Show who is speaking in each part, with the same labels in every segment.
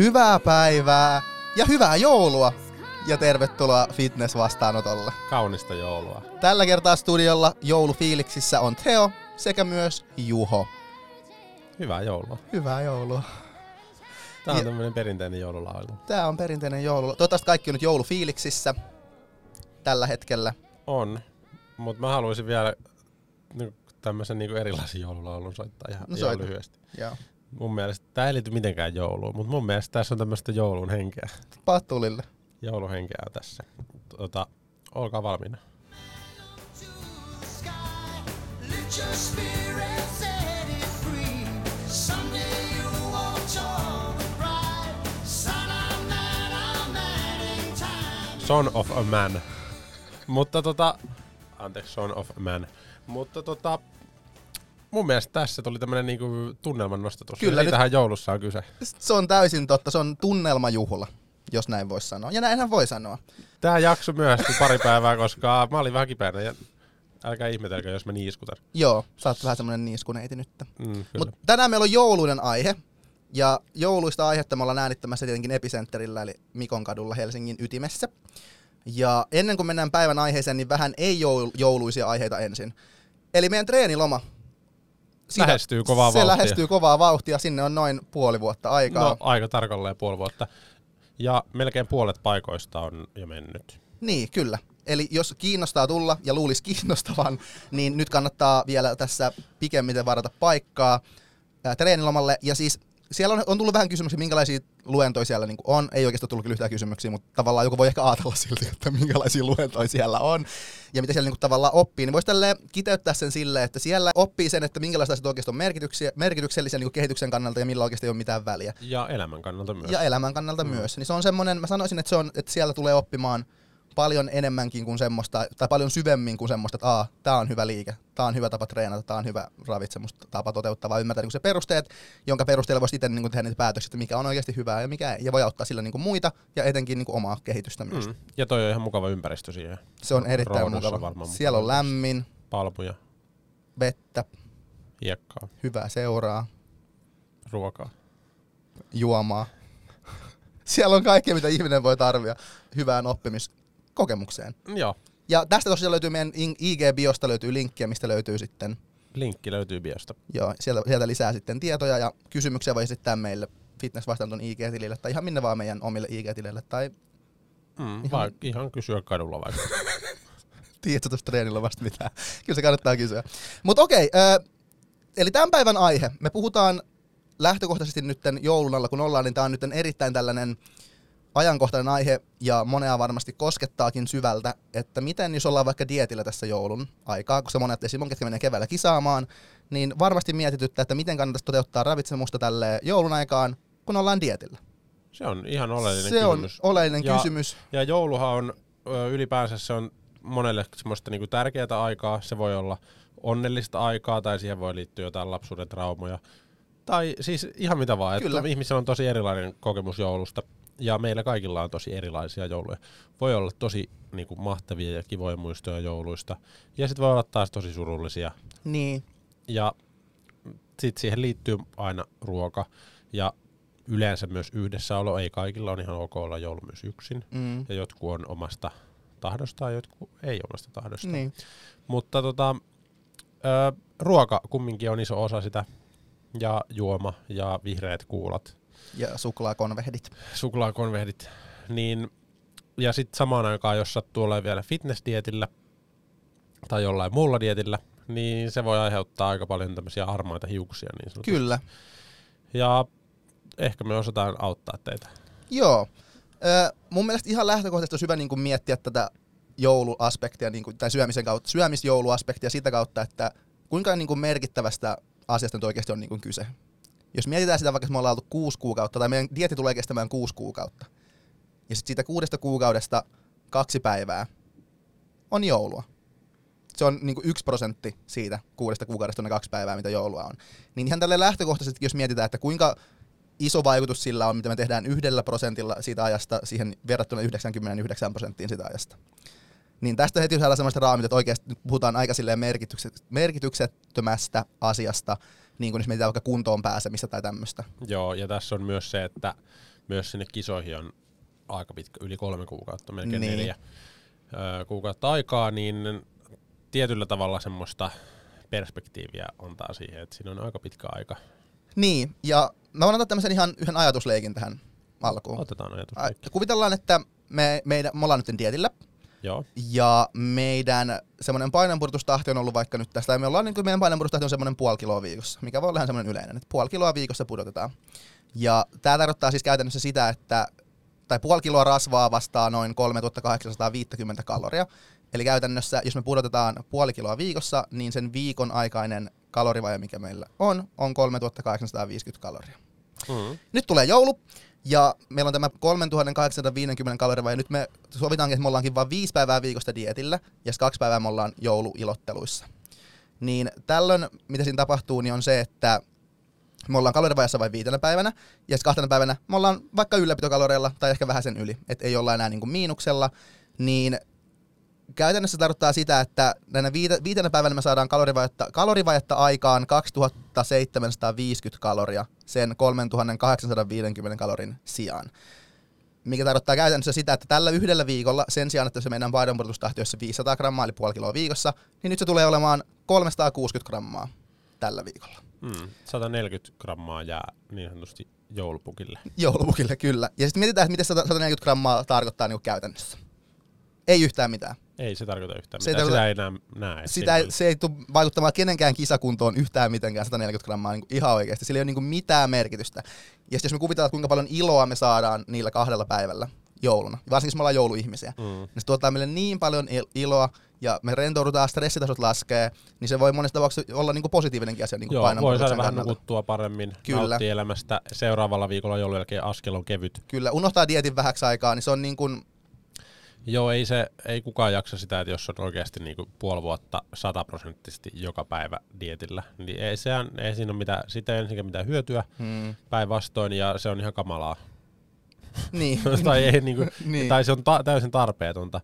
Speaker 1: Hyvää päivää ja hyvää joulua ja tervetuloa fitness-vastaanotolle.
Speaker 2: Kaunista joulua.
Speaker 1: Tällä kertaa studiolla joulufiiliksissä on Theo sekä myös Juho.
Speaker 2: Hyvää joulua.
Speaker 1: Hyvää joulua.
Speaker 2: Tämä on
Speaker 1: Ja-
Speaker 2: tämmöinen perinteinen joululaulu.
Speaker 1: Tää on perinteinen joulu. Toivottavasti kaikki on nyt joulufiiliksissä tällä hetkellä.
Speaker 2: On, mutta mä haluaisin vielä tämmöisen niin erilaisen joululaulun soittaa ihan,
Speaker 1: No
Speaker 2: ihan lyhyesti.
Speaker 1: Joo.
Speaker 2: Mun mielestä, tämä ei liity mitenkään jouluun, mutta mun mielestä tässä on tämmöistä joulun henkeä.
Speaker 1: Patulille.
Speaker 2: Jouluhenkeä on tässä. Tota, olkaa valmiina.
Speaker 3: Let your spirit set it free. Someday you'll walk tall and bright. Son of man, I'm adding time.
Speaker 2: Son of a Man. Mutta tota, anteeksi, Son of a Man. Mutta tota, mun mielestä tässä tuli tämmönen niinku tunnelman nostatus.
Speaker 1: Kyllä, nyt-
Speaker 2: tähän joulussa on kyse.
Speaker 1: Se on täysin totta. Se on tunnelmajuhla, jos näin voisi sanoa. Ja näinhän voi sanoa.
Speaker 2: Tää jakso myöhästyi pari päivää, koska mä olin vähän kipeänä ja älkää ihmetelkö, jos mä niiskutan.
Speaker 1: Joo, sä oot vähän semmonen niiskuneiti nyt.
Speaker 2: Mm.
Speaker 1: Mutta tänään meillä on jouluinen aihe. Ja jouluista aihetta me ollaan äänittämässä tietenkin Epicenterillä, eli Mikon kadulla Helsingin ytimessä. Ja ennen kuin mennään päivän aiheeseen, niin vähän ei joul- jouluisia aiheita ensin. Eli meidän treeniloma.
Speaker 2: Lähestyy kovaa
Speaker 1: se
Speaker 2: vauhtia.
Speaker 1: lähestyy kovaa vauhtia. Sinne on noin puoli vuotta aikaa.
Speaker 2: No aika tarkalleen puoli vuotta. Ja melkein puolet paikoista on jo mennyt.
Speaker 1: Niin, kyllä. Eli jos kiinnostaa tulla ja luulisi kiinnostavan, niin nyt kannattaa vielä tässä pikemmiten varata paikkaa ää, treenilomalle. Ja siis siellä on, on tullut vähän kysymyksiä, minkälaisia luentoja siellä niin on. Ei oikeastaan tullut kyllä yhtään kysymyksiä, mutta tavallaan joku voi ehkä ajatella silti, että minkälaisia luentoja siellä on. Ja mitä siellä niin tavallaan oppii, niin voisi tälleen kiteyttää sen silleen, että siellä oppii sen, että minkälaista asiat oikeasti on merkityksiä, merkityksellisiä niin kehityksen kannalta ja millä oikeasti ei ole mitään väliä
Speaker 2: Ja elämän kannalta myös.
Speaker 1: ja elämän kannalta mm. myös. Niin se on semmoinen, mä sanoisin, että, se on, että siellä tulee oppimaan paljon enemmänkin kuin semmoista, tai paljon syvemmin kuin semmoista, että aa, tää on hyvä liike, tää on hyvä tapa treenata, tää on hyvä ravitsemustapa toteuttaa, vaan ymmärtää niin se perusteet, jonka perusteella voisi itse niin tehdä niitä päätöksiä, että mikä on oikeasti hyvää ja mikä ei, ja voi auttaa sillä niin muita ja etenkin niin omaa kehitystä myös. Mm.
Speaker 2: Ja toi on ihan mukava ympäristö siihen.
Speaker 1: Se on erittäin mukava.
Speaker 2: varmaan
Speaker 1: Siellä on lämmin,
Speaker 2: Palmuja,
Speaker 1: vettä,
Speaker 2: hiekkaa,
Speaker 1: hyvää seuraa,
Speaker 2: ruokaa.
Speaker 1: juomaa. Siellä on kaikkea, mitä ihminen voi tarvia hyvään oppimiskokemukseen.
Speaker 2: Joo,
Speaker 1: Ja tästä tosiaan löytyy meidän IG-biosta löytyy linkkiä, mistä löytyy sitten,
Speaker 2: linkki löytyy biosta.
Speaker 1: joo, sieltä, sieltä lisää sitten tietoja ja kysymyksiä voi esittää meille fitness vastaanoton IG-tilille tai ihan minne vaan meidän omille IG-tilille tai
Speaker 2: Mm,
Speaker 1: Ihan-.
Speaker 2: Vai, ihan kysyä kadulla vaikka.
Speaker 1: tiedätkö tuosta treenillä vasta mitään. Kyllä se kannattaa kysyä. Mutta okei, ö, eli tämän päivän aihe, me puhutaan lähtökohtaisesti nyt joulun alla, kun ollaan, niin tämä on nyt erittäin tällainen ajankohtainen aihe ja monea varmasti koskettaakin syvältä, että miten jos ollaan vaikka dietillä tässä joulun aikaa, koska monet esimerkiksi, ketkä menee keväällä kisaamaan, niin varmasti mietityttää, että miten kannattaisi toteuttaa ravitsemusta tälle joulun aikaan, kun ollaan dietillä.
Speaker 2: Se on ihan oleellinen
Speaker 1: Se on
Speaker 2: kysymys.
Speaker 1: oleellinen
Speaker 2: Ja-
Speaker 1: kysymys.
Speaker 2: Ja jouluhan on ylipäänsä se on monelle semmoista niinku tärkeää aikaa. Se voi olla onnellista aikaa tai siihen voi liittyä jotain lapsuuden traumoja. Tai siis ihan mitä vaan.
Speaker 1: Kyllä.
Speaker 2: Että ihmisellä on tosi erilainen kokemus joulusta. Ja meillä kaikilla on tosi erilaisia jouluja. Voi olla tosi niinku, mahtavia ja kivoja muistoja jouluista. Ja sitten voi olla taas tosi surullisia.
Speaker 1: Niin,
Speaker 2: Ja sitten siihen liittyy aina ruoka. Ja yleensä myös yhdessäolo. Ei kaikilla on ihan ok olla joulu myös yksin.
Speaker 1: mm,
Speaker 2: Ja jotkut on omasta tahdostaan, jotkut ei omasta tahdostaan.
Speaker 1: niin.
Speaker 2: Mutta tota, ö, ruoka kumminkin on iso osa sitä. Ja juoma ja vihreät kuulat,
Speaker 1: Ja suklaakonvehdit.
Speaker 2: suklaakonvehdit. Niin, ja sitten samaan aikaan, jos sattuu olemaan vielä fitnessdietillä tai jollain muulla dietillä, niin se voi aiheuttaa aika paljon tämmöisiä harmaita hiuksia niin sanotusti.
Speaker 1: Kyllä.
Speaker 2: Ja ehkä me osataan auttaa teitä.
Speaker 1: Joo. Ö, mun mielestä ihan lähtökohtaisesti olisi hyvä niin kuin miettiä tätä jouluaspektia, niin kuin, tai syömisen kautta, syömisjouluaspektia sitä kautta, että kuinka niin kuin merkittävästä asiasta nyt oikeasti on niin kuin kyse. Jos mietitään sitä vaikka, me ollaan oltu kuusi kuukautta, tai meidän dietti tulee kestämään kuusi kuukautta, ja sitten siitä kuudesta kuukaudesta kaksi päivää on joulua. Se on niin yksi prosentti siitä kuudesta kuukaudesta on ne kaksi päivää, mitä joulua on. Niin ihan tälle lähtökohtaisesti, jos mietitään, että kuinka iso vaikutus sillä on, mitä me tehdään yhdellä prosentilla siitä ajasta siihen verrattuna 99 prosenttiin sitä ajasta. Niin tästä heti saadaan semmoista raamit, että oikeasti nyt puhutaan aika merkityksettömästä asiasta, niin kuin jos mietitään vaikka kuntoon pääsemistä tai tämmöistä.
Speaker 2: Joo, ja tässä on myös se, että myös sinne kisoihin on aika pitkä, yli kolme kuukautta, melkein
Speaker 1: Niin.
Speaker 2: neljä kuukautta aikaa, niin tietyllä tavalla semmoista perspektiiviä antaa siihen, että siinä on aika pitkä aika.
Speaker 1: Niin, ja mä voin antaa tämmöisen ihan yhden ajatusleikin tähän alkuun.
Speaker 2: Otetaan ajatus.
Speaker 1: Kuvitellaan, että me, meidän, me ollaan nyt dietillä,
Speaker 2: Joo.
Speaker 1: ja meidän semmoinen painonpudotustahti on ollut vaikka nyt tästä, ja me ollaan niin kuin meidän painonpudotustahti on semmoinen puoli kiloa viikossa, mikä voi olla ihan semmoinen yleinen, että puoli kiloa viikossa pudotetaan. Ja tämä tarkoittaa siis käytännössä sitä, että tai puoli kiloa rasvaa vastaa noin 3850 kaloria. Eli käytännössä, jos me pudotetaan puoli kiloa viikossa, niin sen viikon aikainen kalorivaje, mikä meillä on, on 3850 kaloria.
Speaker 2: Mm.
Speaker 1: Nyt tulee joulu, ja meillä on tämä 3850 kalorivaje. Nyt me sovitaankin, että me ollaankin vain viisi päivää viikosta dietillä, ja kaksi päivää me ollaan jouluilotteluissa. Niin tällöin, mitä siinä tapahtuu, niin on se, että me ollaan kalorivajassa vain viitenä päivänä, ja kahtena päivänä me ollaan vaikka ylläpitokaloreilla, tai ehkä vähän sen yli, että ei olla enää niin kuin miinuksella, niin käytännössä se tarkoittaa sitä, että näinä viite, viitenä päivänä me saadaan kalorivajetta, kalorivajetta aikaan 2750 kaloria sen 3850 kalorin sijaan. Mikä tarkoittaa käytännössä sitä, että tällä yhdellä viikolla sen sijaan, että se meidän painonpudotustahti olisi se 500 grammaa eli puoli kiloa viikossa, niin nyt se tulee olemaan 360 grammaa tällä viikolla.
Speaker 2: Mm. 140 grammaa jää niin sanotusti joulupukille.
Speaker 1: Joulupukille kyllä. Ja sitten mietitään, että miten 140 grammaa tarkoittaa niin käytännössä. Ei yhtään mitään.
Speaker 2: Ei se tarkoita yhtään
Speaker 1: Se ei
Speaker 2: mitään.
Speaker 1: tarkoita-
Speaker 2: Sitä ei enää näe.
Speaker 1: Sitä ei, se ei tule vaikuttamaan kenenkään kisakuntoon yhtään mitenkään 140 grammaa niin ihan oikeasti. Sillä ei ole niin mitään merkitystä. Ja sitten jos me kuvitellaan, kuinka paljon iloa me saadaan niillä kahdella päivällä jouluna, varsinkin jos me ollaan jouluihmisiä,
Speaker 2: Mm.
Speaker 1: niin se tuottaa meille niin paljon il- iloa ja me rentoudutaan, stressitasot laskee, niin se voi monessa tapauksessa olla niin positiivinenkin asia niin
Speaker 2: Joo, voi saada vähän
Speaker 1: kannalta.
Speaker 2: nukuttua paremmin,
Speaker 1: Kyllä.
Speaker 2: elämästä. Seuraavalla viikolla joulun jälkeen askel on kevyt.
Speaker 1: Kyllä, unohtaa dietin vähäksi aikaa, niin se on niin kuin,
Speaker 2: Joo, ei, se, ei kukaan jaksa sitä, että jos on oikeasti niinku puoli vuotta sataprosenttisesti joka päivä dietillä, niin ei, sehän, ei siinä ole mitään, sitä ei ensinnäkään mitään hyötyä
Speaker 1: hmm,
Speaker 2: päinvastoin ja se on ihan kamalaa.
Speaker 1: niin,
Speaker 2: tai, ei, niinku,
Speaker 1: Niin.
Speaker 2: tai se on ta- täysin tarpeetonta.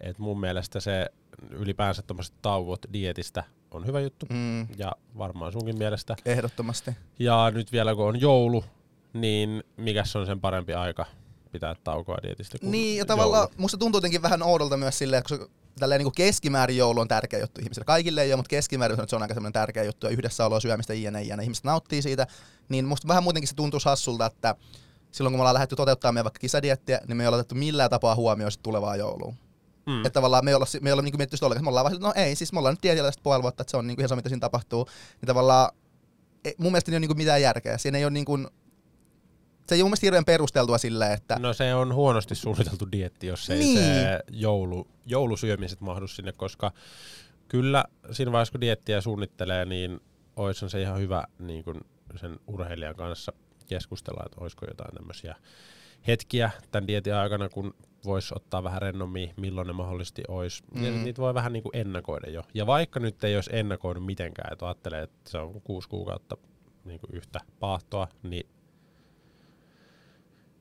Speaker 2: Et mun mielestä se ylipäänsä tuommoiset tauot dietistä on hyvä juttu
Speaker 1: hmm,
Speaker 2: ja varmaan sunkin mielestä.
Speaker 1: ehdottomasti.
Speaker 2: Ja nyt vielä kun on joulu, niin mikäs on sen parempi aika pitää taukoa dietistä
Speaker 1: Niin, ja tavallaan
Speaker 2: joulu?
Speaker 1: musta tuntuu jotenkin vähän oudolta myös silleen, että koska tälleen niin keskimäärin joulu on tärkeä juttu ihmisille. Kaikille ei ole, mutta keskimäärin se on aika semmoinen tärkeä juttu ja yhdessä oloa syömistä iänä iänä. Ihmiset nauttii siitä, niin musta vähän muutenkin se tuntuu hassulta, että silloin kun me ollaan lähdetty toteuttaa meidän vaikka kisadiettiä, niin me ei ole otettu millään tapaa huomioon tulevaa joulua.
Speaker 2: Mm.
Speaker 1: Että tavallaan me ei olla, me ei olla niinku mietitty ollenkaan. Me ollaan vaan, no ei, siis me ollaan nyt dietillä tästä puoli vuotta, että se on niinku ihan sama, mitä siinä tapahtuu. Niin tavallaan ei, mun mielestä ei ole niinku mitään järkeä. Siinä ei ole niinku, se ei ole mun mielestä hirveän perusteltua silleen, että
Speaker 2: No se on huonosti suunniteltu dietti, jos ei
Speaker 1: Niin.
Speaker 2: se joulu, joulusyömiset mahdu sinne, koska kyllä siinä vaiheessa kun diettiä suunnittelee, niin olisi se ihan hyvä niin kun sen urheilijan kanssa keskustella, että olisiko jotain tämmöisiä hetkiä tämän dietin aikana, kun voisi ottaa vähän rennommin, milloin ne mahdollisesti olisi. Mm. Ja niitä voi vähän niin kuin ennakoida jo. Ja vaikka nyt ei olisi ennakoinut mitenkään, että ajattelee, että se on kuusi kuukautta niin kuin yhtä paahtoa, niin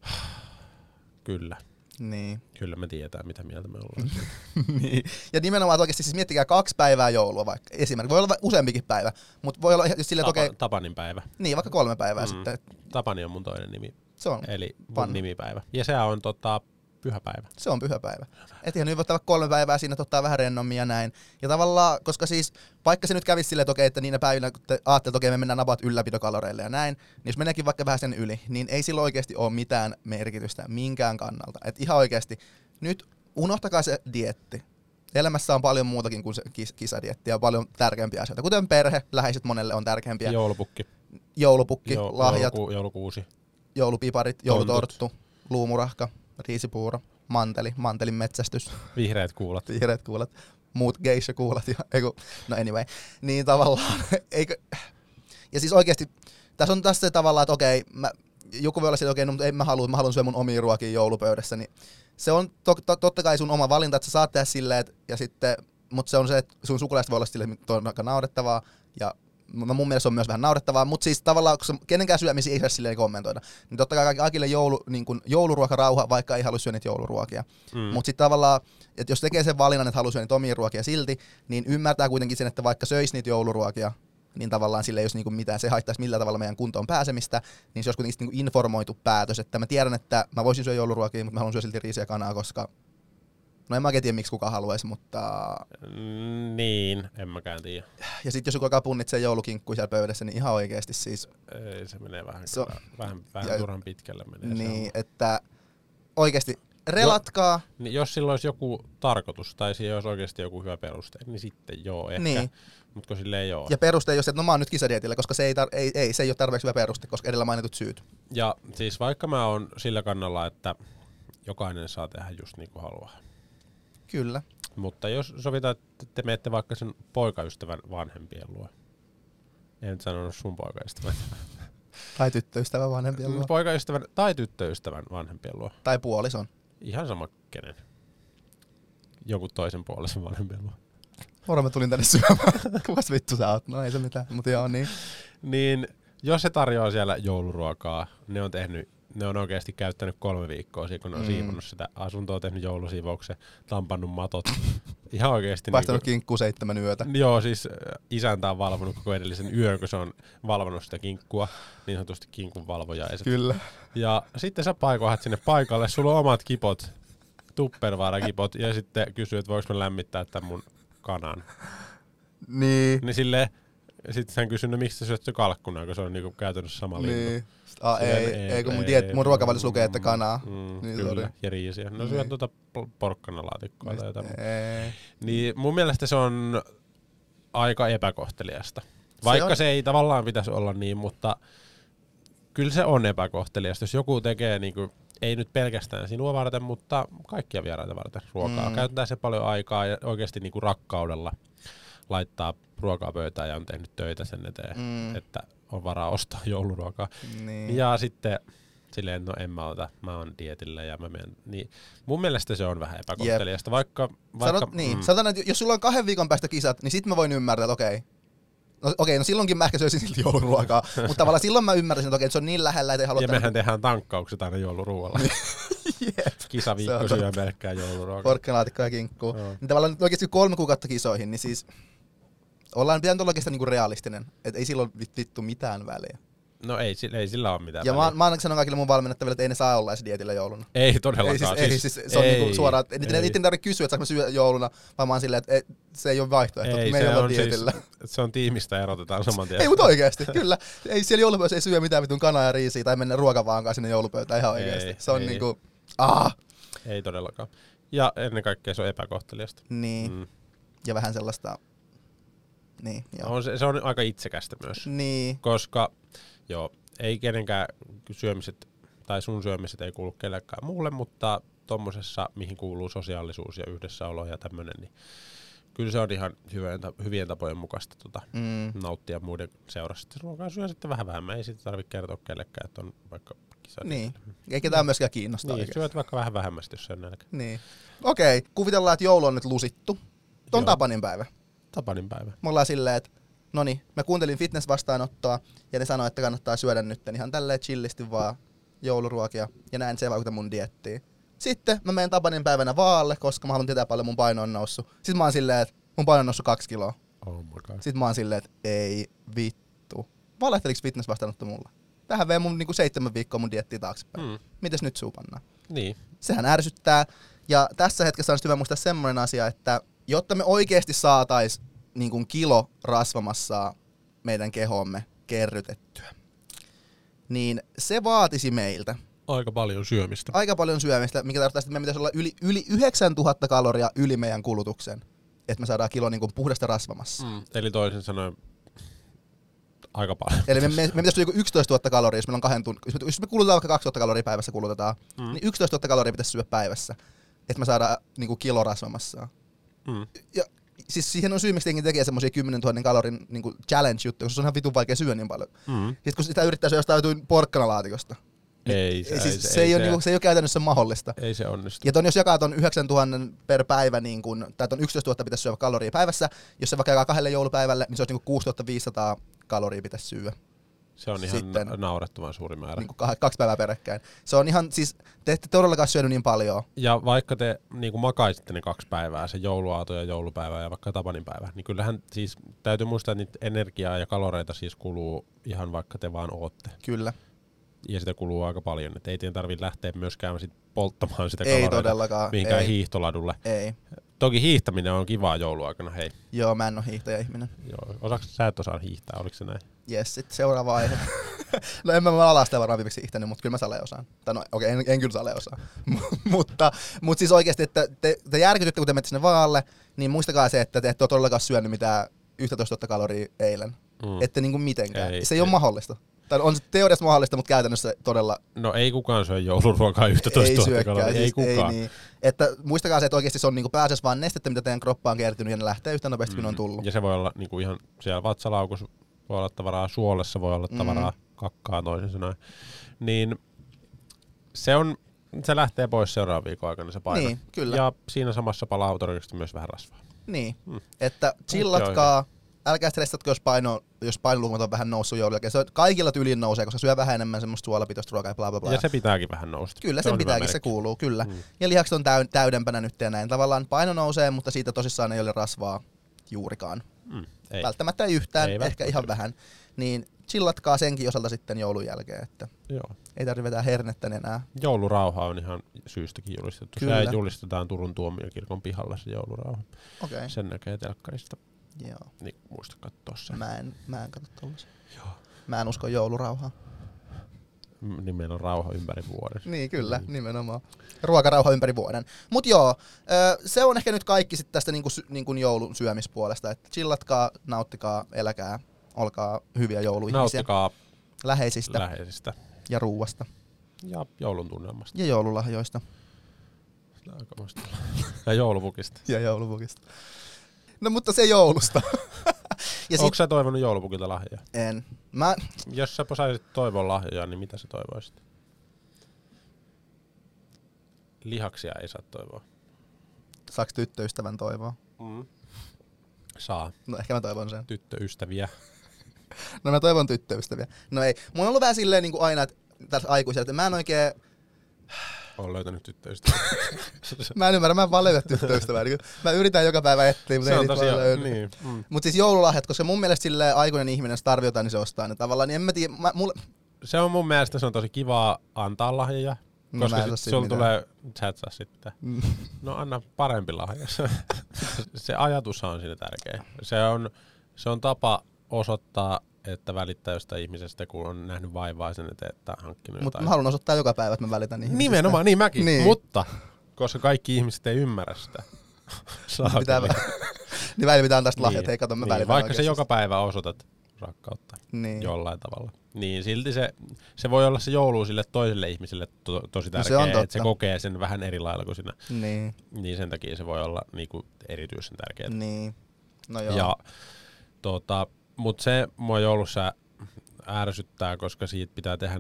Speaker 2: kyllä.
Speaker 1: niin.
Speaker 2: Kyllä me tiedetään, mitä mieltä me ollaan.
Speaker 1: niin. Ja nimenomaan että oikeasti siis miettikää kaksi päivää joulua vaikka esimerkiksi. Voi olla useampikin päivä, mutta voi olla just että
Speaker 2: Tapa,
Speaker 1: okei,
Speaker 2: Tapanin päivä.
Speaker 1: niin vaikka kolme päivää
Speaker 2: Mm.
Speaker 1: sitten.
Speaker 2: Tapani on mun toinen nimi,
Speaker 1: Se on,
Speaker 2: eli mun nimipäivä. Ja se on tota, pyhäpäivä.
Speaker 1: se on pyhäpäivä. Et ihan nyt voi ottaa vaikka kolme päivää siinä, että ottaa vähän rennommin ja näin. Ja tavallaan, koska siis vaikka se nyt kävisi silleen, että okei, että niinä päivinä, kun te ajattelet, että okei, me mennään about ylläpitokaloreille ja näin, niin jos meneekin vaikka vähän sen yli, niin ei sillä oikeasti ole mitään merkitystä minkään kannalta. Et ihan oikeasti, nyt unohtakaa se dietti. Elämässä on paljon muutakin kuin se kis- kisadietti ja paljon tärkeämpiä asioita, kuten perhe, läheiset monelle on tärkeämpiä.
Speaker 2: Joulupukki,
Speaker 1: Joulupukki,
Speaker 2: jo,
Speaker 1: lahjat,
Speaker 2: jouluku, joulukuusi.
Speaker 1: joulupiparit, joulutorttu, luumurahka, riisipuuro, manteli, mantelin metsästys,
Speaker 2: Vihreät kuulat.
Speaker 1: vihreät kuulat, muut geisha kuulat ja eiku, no anyway. Niin tavallaan, eikö, ja siis oikeasti, tässä on tässä se tavallaan, että okei, mä, joku voi olla sillä, okei, no, mutta en mä halua, mä haluan syödä mun omia ruokia joulupöydässä, niin se on to, to, totta kai sun oma valinta, että sä saat tehdä silleen, ja sitten, mutta se on se, että sun sukulaiset voi olla silleen, että on aika naurettavaa, ja No mun mielestä se on myös vähän naurettavaa, mutta siis tavallaan, kun kenenkään syömisiä ei saa silleen kommentoida, niin totta kai kaikille joulu, niin kuin jouluruokarauha, vaikka ei halua syödä niitä jouluruokia.
Speaker 2: Mm.
Speaker 1: Mutta sitten tavallaan, että jos tekee sen valinnan, että haluaa syödä niitä omia ruokia silti, niin ymmärtää kuitenkin sen, että vaikka söisi niitä jouluruokia, niin tavallaan sille ei olisi niinku mitään, se haittaisi millään tavalla meidän kuntoon pääsemistä, niin se olisi kuitenkin niinku informoitu päätös, että mä tiedän, että mä voisin syödä jouluruokia, mutta mä haluan syödä silti riisiä kanaa, koska No en mä tiedä, miksi kuka haluaisi, mutta...
Speaker 2: Niin, en mäkään tiedä.
Speaker 1: Ja sitten jos joku alkaa punnitsee joulukinkkuja siellä pöydässä, niin ihan oikeasti siis...
Speaker 2: Ei, se menee vähän,
Speaker 1: Se
Speaker 2: se
Speaker 1: on-
Speaker 2: vähän, vähän
Speaker 1: ja-
Speaker 2: turhan pitkälle menee. se
Speaker 1: Niin,
Speaker 2: homma.
Speaker 1: että oikeasti relatkaa.
Speaker 2: Niin jos sillä olisi joku tarkoitus tai siihen olisi oikeasti joku hyvä peruste, niin sitten joo ehkä.
Speaker 1: Niin.
Speaker 2: Mutta kun sille ei ole.
Speaker 1: Ja peruste ei ole se, että no mä oon nyt kisadietillä, koska se ei, tar- ei, ei, se ei ole tarpeeksi hyvä peruste, koska edellä mainitut syyt.
Speaker 2: ja siis vaikka mä oon sillä kannalla, että jokainen saa tehdä just niin kuin haluaa.
Speaker 1: Kyllä.
Speaker 2: Mutta jos sovitaan, että te menette vaikka sen poikaystävän vanhempien luo. En nyt sanonut sun poikaystävän.
Speaker 1: Tai tyttöystävä vanhempien luo.
Speaker 2: Poikaystävän tai tyttöystävän vanhempien luo.
Speaker 1: Tai puolison.
Speaker 2: Ihan sama kenen. Jonkun toisen puolisen vanhempien luo.
Speaker 1: Moro, mä tulin tänne syömään. Kukas vittu sä oot? No ei se mitään, mutta joo niin.
Speaker 2: Niin jos se tarjoaa siellä jouluruokaa, ne on tehnyt ne on oikeasti käyttänyt kolme viikkoa siinä, kun ne on
Speaker 1: Mm.
Speaker 2: siivonnut sitä asuntoa, tehnyt joulusiivouksen, tampannut matot. Ihan oikeasti.
Speaker 1: Paistanut kinkku seitsemän yötä.
Speaker 2: Joo, siis äh, isäntä on valvonut koko edellisen yön, kun se on valvonut sitä kinkkua, niin sanotusti kinkun valvojaiset.
Speaker 1: Kyllä.
Speaker 2: Ja sitten sä paikohat sinne paikalle, sulla on omat kipot, tuppervaara-kipot, ja sitten kysyy, että voiko mä lämmittää tämän mun kanan.
Speaker 1: Niin.
Speaker 2: Niin sille sitten hän kysyi, no miksi sä syöt se kalkkuna, kun se on niinku käytännössä sama lintu.
Speaker 1: Niin. Ah, ei, ei, ei, kun mun, diet, mun ruokavaliossa lukee, että kanaa.
Speaker 2: Mm,
Speaker 1: Niin,
Speaker 2: niin,
Speaker 1: sorry.
Speaker 2: kyllä, ja riisiä. No
Speaker 1: Niin.
Speaker 2: syöt tuota por- porkkanalaatikkoa tai jotain.
Speaker 1: Ei.
Speaker 2: Niin mun mielestä se on aika epäkohteliasta. Vaikka
Speaker 1: on-
Speaker 2: se, ei tavallaan pitäisi olla niin, mutta kyllä se on epäkohteliasta. Jos joku tekee niinku, ei nyt pelkästään sinua varten, mutta kaikkia vieraita varten ruokaa.
Speaker 1: Mm.
Speaker 2: Käyttää se paljon aikaa ja oikeasti niinku rakkaudella laittaa ruokaa pöytään ja on tehnyt töitä sen eteen,
Speaker 1: Mm.
Speaker 2: että on varaa ostaa jouluruokaa.
Speaker 1: Niin.
Speaker 2: Ja sitten silleen, no en mä ota, mä oon dietillä ja mä menen. Niin mun mielestä se on vähän epäkohteliasta, vaikka... vaikka
Speaker 1: Sanot, niin, mm. sanotaan, että jos sulla on kahden viikon päästä kisat, niin sit mä voin ymmärtää, että okei. No, okei, no silloinkin mä ehkä syöisin silti jouluruokaa, mutta tavallaan silloin mä ymmärräsin, että okei, että se on niin lähellä, että ei halua...
Speaker 2: ja mehän tehdään tankkaukset aina jouluruualla.
Speaker 1: Jep.
Speaker 2: Kisaviikko
Speaker 1: Se on
Speaker 2: syö pelkkää jouluruokaa.
Speaker 1: Porkkanalaatikko ja kinkku.
Speaker 2: Joo.
Speaker 1: Niin tavallaan oikeasti kolme kuukautta kisoihin, niin siis ollaan pitänyt olla oikeastaan niinku realistinen. Että ei silloin vittu mitään väliä.
Speaker 2: No ei, ei sillä ole mitään
Speaker 1: Ja mä,
Speaker 2: väliä.
Speaker 1: mä ainakin sanon kaikille mun valmennettaville, että ei ne saa olla edes dietillä jouluna.
Speaker 2: Ei todellakaan.
Speaker 1: Ei siis, ei, siis, se on
Speaker 2: ei,
Speaker 1: niinku suoraan, että niitä
Speaker 2: ei.
Speaker 1: ei tarvitse kysyä, että saanko mä syödä jouluna, vaan mä oon silleen, että et, se ei ole vaihtoehto,
Speaker 2: ei,
Speaker 1: että me ei olla
Speaker 2: on
Speaker 1: dietillä.
Speaker 2: Siis, se on tiimistä erotetaan saman tien.
Speaker 1: Ei, mutta oikeasti, kyllä. Ei siellä joulupöydässä ei syö mitään vitun kanaa ja riisiä tai mennä ruokavaankaan sinne joulupöytään ihan
Speaker 2: Ei,
Speaker 1: oikeasti. Se on
Speaker 2: ei.
Speaker 1: niinku, ah,
Speaker 2: Ei todellakaan. Ja ennen kaikkea se on epäkohteliasta.
Speaker 1: niin.
Speaker 2: Mm.
Speaker 1: Ja vähän sellaista, niin, joo.
Speaker 2: On se, se on aika itsekästä myös.
Speaker 1: Niin,
Speaker 2: Koska joo, ei kenenkään syömiset tai sun syömiset ei kuulu kellekään muulle, mutta tommosessa, mihin kuuluu sosiaalisuus ja yhdessäolo ja tämmönen, niin kyllä se on ihan hyvien, hyvien tapojen mukaista tota,
Speaker 1: mm,
Speaker 2: nauttia muiden seurasta. Se Ruokaa syö sitten vähän vähemmän, ei siitä tarvitse kertoa kellekään, että on vaikka kisa.
Speaker 1: niin. Eikä tää myöskään kiinnosta
Speaker 2: Niin, syöt vaikka vähän vähemmän, jos se on nälkä.
Speaker 1: Niin. Okei, kuvitellaan, että joulu on nyt lusittu. On. Tapanin päivä.
Speaker 2: Tapanin päivä.
Speaker 1: Me ollaan silleen, että no niin, mä kuuntelin fitness-vastaanottoa ja ne sanoi, että kannattaa syödä nyt ihan tälleen chillisti vaan jouluruokia ja näin se vaikuta mun diettiin. Sitten mä menen Tapanin päivänä vaalle, koska mä haluan tietää paljon mun paino on noussut. Sitten mä oon silleen, että mun paino on noussut kaksi kiloa.
Speaker 2: Oh my god.
Speaker 1: Sitten mä oon silleen, että ei vittu. Valehteliks fitness vastaanotto mulla? Tähän vei mun niinku seitsemän viikkoa mun diettiä taaksepäin.
Speaker 2: Mm.
Speaker 1: Mites nyt suupanna?
Speaker 2: Niin.
Speaker 1: Sehän ärsyttää. Ja tässä hetkessä on hyvä muistaa semmoinen asia, että jotta me oikeasti saatais niin kuin kilo rasvamassaa meidän kehomme kerrytettyä, niin se vaatisi meiltä
Speaker 2: Aika paljon syömistä.
Speaker 1: aika paljon syömistä, mikä tarkoittaa, että meidän pitäisi olla yli, yli 9000 kaloria yli meidän kulutuksen, että me saadaan kilo niin kuin puhdasta rasvamassaa.
Speaker 2: Mm. Eli toisin sanoen aika paljon.
Speaker 1: Eli me, me, me pitäisi olla joku 11 000 kaloria, jos meillä on kahden tunnin, jos me, jos me kulutetaan vaikka 2 000 kaloria päivässä kulutetaan,
Speaker 2: Mm.
Speaker 1: mm. niin 11 000 kaloria pitäisi syödä päivässä, että me saadaan niin kuin kilo rasvamassaa.
Speaker 2: Mm.
Speaker 1: Ja siis siihen on syy, miksi jengi tekee semmoisia 10 000 kalorin niin kuin challenge-juttuja, koska se on ihan vitun vaikea syödä niin paljon.
Speaker 2: Mm.
Speaker 1: Sitten kun sitä yrittää syödä jostain porkkanalaatikosta, niin
Speaker 2: Ei, se,
Speaker 1: ei, siis, se,
Speaker 2: ei,
Speaker 1: se, ei
Speaker 2: se,
Speaker 1: ole, niinku, se ei ole käytännössä mahdollista.
Speaker 2: ei se onnistu.
Speaker 1: Ja ton, jos jakaa ton 9000 per päivä, niin kun, tai ton 11 000 pitäisi syödä kaloria päivässä, jos se vaikka jakaa kahdelle joulupäivälle, niin se olisi niin 6500 kaloria pitäisi syödä.
Speaker 2: Se on ihan
Speaker 1: Sitten-
Speaker 2: naurettavan suuri määrä.
Speaker 1: niin kuin kaksi päivää peräkkäin. Se on ihan, siis te ette todellakaan syönyt niin paljon.
Speaker 2: Ja vaikka te niin kuin makaisitte ne kaksi päivää, se jouluaato ja joulupäivä ja vaikka Tapanin päivä, niin kyllähän siis täytyy muistaa, että niitä energiaa ja kaloreita siis kuluu ihan vaikka te vaan ootte.
Speaker 1: Kyllä.
Speaker 2: Ja sitä kuluu aika paljon, että ei teidän tarvitse lähteä myöskään sit polttamaan sitä
Speaker 1: Ei
Speaker 2: kaloreita
Speaker 1: todellakaan.
Speaker 2: mihinkään
Speaker 1: Ei.
Speaker 2: hiihtoladulle.
Speaker 1: Ei.
Speaker 2: Toki hiihtäminen on kivaa jouluaikana, hei.
Speaker 1: Joo, mä en ole hiihtäjä ihminen.
Speaker 2: Joo, osaks sä et osaa hiihtää, oliko se näin?
Speaker 1: Jes, sit seuraava aihe. no en mä alasta varmaan viimeksi hiihtänyt, mutta kyllä mä sale osaan. Tai no okei, okay, en, en kyllä sale osaa. mutta, mutta siis oikeasti, että te, te järkytytte, kun te menette sinne vaalle, niin muistakaa se, että te ette ole todellakaan syönyt mitään 11 000 kaloria eilen.
Speaker 2: Mm.
Speaker 1: Ette niinku mitenkään.
Speaker 2: Ei,
Speaker 1: se ei, ole
Speaker 2: ei.
Speaker 1: mahdollista. Tai on se teoriassa mahdollista, mutta käytännössä todella
Speaker 2: No ei kukaan syö jouluruokaa 11
Speaker 1: ei
Speaker 2: 000
Speaker 1: syökkää. Siis
Speaker 2: ei kukaan.
Speaker 1: Ei niin. Että muistakaa se, että oikeasti se on niinku pääasiassa vaan nestettä, mitä teidän kroppaan on kertynyt, ja ne lähtee yhtä nopeasti kuin ne on tullut.
Speaker 2: Mm. Ja se voi olla niinku ihan siellä vatsalaukussa, voi olla tavaraa, suolessa voi olla tavaraa,
Speaker 1: Mm.
Speaker 2: kakkaa toisin sanoen. Niin se on, se lähtee pois seuraavan viikon aikana se paino.
Speaker 1: Niin, kyllä.
Speaker 2: Ja siinä samassa palaa todennäköisesti myös vähän rasvaa.
Speaker 1: Niin,
Speaker 2: Mm.
Speaker 1: että chillatkaa, älkää stresstatko, jos, paino, jos painolukumat on vähän noussut joulun jälkeen. Se on, kaikilla tyliin nousee, koska syö vähän enemmän semmoista suolapitoista ruokaa ja bla bla bla.
Speaker 2: Ja se pitääkin vähän nousta.
Speaker 1: Kyllä
Speaker 2: Se
Speaker 1: sen pitääkin, se
Speaker 2: merkki.
Speaker 1: kuuluu, kyllä.
Speaker 2: Mm.
Speaker 1: Ja lihakset on täy- täydempänä nyt ja näin. Tavallaan paino nousee, mutta siitä tosissaan ei ole rasvaa juurikaan.
Speaker 2: Mm. Ei.
Speaker 1: Välttämättä ei yhtään,
Speaker 2: Ei
Speaker 1: ehkä
Speaker 2: välttämättä.
Speaker 1: ihan vähän. Niin chillatkaa senkin osalta sitten joulun jälkeen, että
Speaker 2: Joo.
Speaker 1: ei tarvitse vetää hernettä enää.
Speaker 2: Joulurauha on ihan syystäkin julistettu.
Speaker 1: Kyllä.
Speaker 2: Se julistetaan Turun tuomiokirkon pihalla se joulurauha.
Speaker 1: Okay.
Speaker 2: Sen näkee telkkarista.
Speaker 1: joo.
Speaker 2: Niin muista katsoa se.
Speaker 1: Mä en, mä en katso tollasia.
Speaker 2: Joo.
Speaker 1: Mä en usko joulurauhaa.
Speaker 2: Mm, Niin meillä on rauha ympäri vuoden.
Speaker 1: Niin, kyllä, nimenomaan. Ruokarauha ympäri vuoden. Mut joo, se on ehkä nyt kaikki sit tästä niinku, niinku joulun syömispuolesta. Et chillatkaa, nauttikaa, eläkää, olkaa hyviä jouluihmisiä.
Speaker 2: Nauttikaa
Speaker 1: Läheisistä
Speaker 2: läheisistä
Speaker 1: ja ruuasta
Speaker 2: ja joulun tunnelmasta.
Speaker 1: ja joululahjoista.
Speaker 2: Ja joulupukista.
Speaker 1: Ja joulupukista. No mutta se joulusta. ja
Speaker 2: Onko
Speaker 1: sit
Speaker 2: sä toivonut joulupukilta lahjoja?
Speaker 1: en. Mä,
Speaker 2: Jos sä saisit toivon lahjoja, niin mitä sä toivoisit? Lihaksia ei saa toivoa.
Speaker 1: saaks tyttöystävän toivoa?
Speaker 2: Mm. Saa.
Speaker 1: No ehkä mä toivon sen.
Speaker 2: Tyttöystäviä.
Speaker 1: No mä toivon tyttöystäviä. No ei. Mulla on ollut vähän silleen niin kuin aina, että tässä aikuisella, että mä en oikein,
Speaker 2: Olen löytänyt tyttöystäviä.
Speaker 1: mä en ymmärrä, mä en vaan löydä tyttöystävää. Niin mä yritän joka päivä etsiä, mutta
Speaker 2: se
Speaker 1: ei niitä
Speaker 2: tosiaan,
Speaker 1: löydy.
Speaker 2: niin. Mm.
Speaker 1: Mut siis joululahjat, koska mun mielestä silleen aikuinen ihminen, jos tarvii jotain, niin se ostaa ne tavallaan. Niin en mä tiedä, mä, mulle,
Speaker 2: Se on mun mielestä se on tosi kivaa antaa lahjoja,
Speaker 1: No
Speaker 2: koska sit sulla
Speaker 1: mitään.
Speaker 2: tulee, sä et saa sitten.
Speaker 1: Mm.
Speaker 2: No anna parempi lahja. Se- se ajatus on siinä tärkeä. Se on, se on tapa osoittaa, että välittää jostain ihmisestä, kun on nähnyt vaivaa sen eteen, että on hankkinut
Speaker 1: Mutta mä haluan osoittaa joka päivä, että mä välitän ihmisistä.
Speaker 2: Nimenomaan, niin mäkin.
Speaker 1: Niin.
Speaker 2: Niin. Mutta, koska kaikki ihmiset ei ymmärrä sitä. Saakeli.
Speaker 1: Pitää, niin välillä pitää antaa sitä lahjat,
Speaker 2: Niin,
Speaker 1: hei kato, mä
Speaker 2: niin,
Speaker 1: välitän
Speaker 2: Vaikka se joka päivä osoitat rakkautta
Speaker 1: Niin.
Speaker 2: jollain tavalla. Niin silti se, se voi olla se joulu sille toiselle ihmiselle to, tosi
Speaker 1: No se
Speaker 2: tärkeä,
Speaker 1: on totta.
Speaker 2: että se kokee sen vähän eri lailla kuin sinä.
Speaker 1: Niin,
Speaker 2: Niin sen takia se voi olla niinku erityisen tärkeää.
Speaker 1: niin. No joo.
Speaker 2: Ja, tota, Mutta se mua joulussa ärsyttää, koska siitä pitää tehdä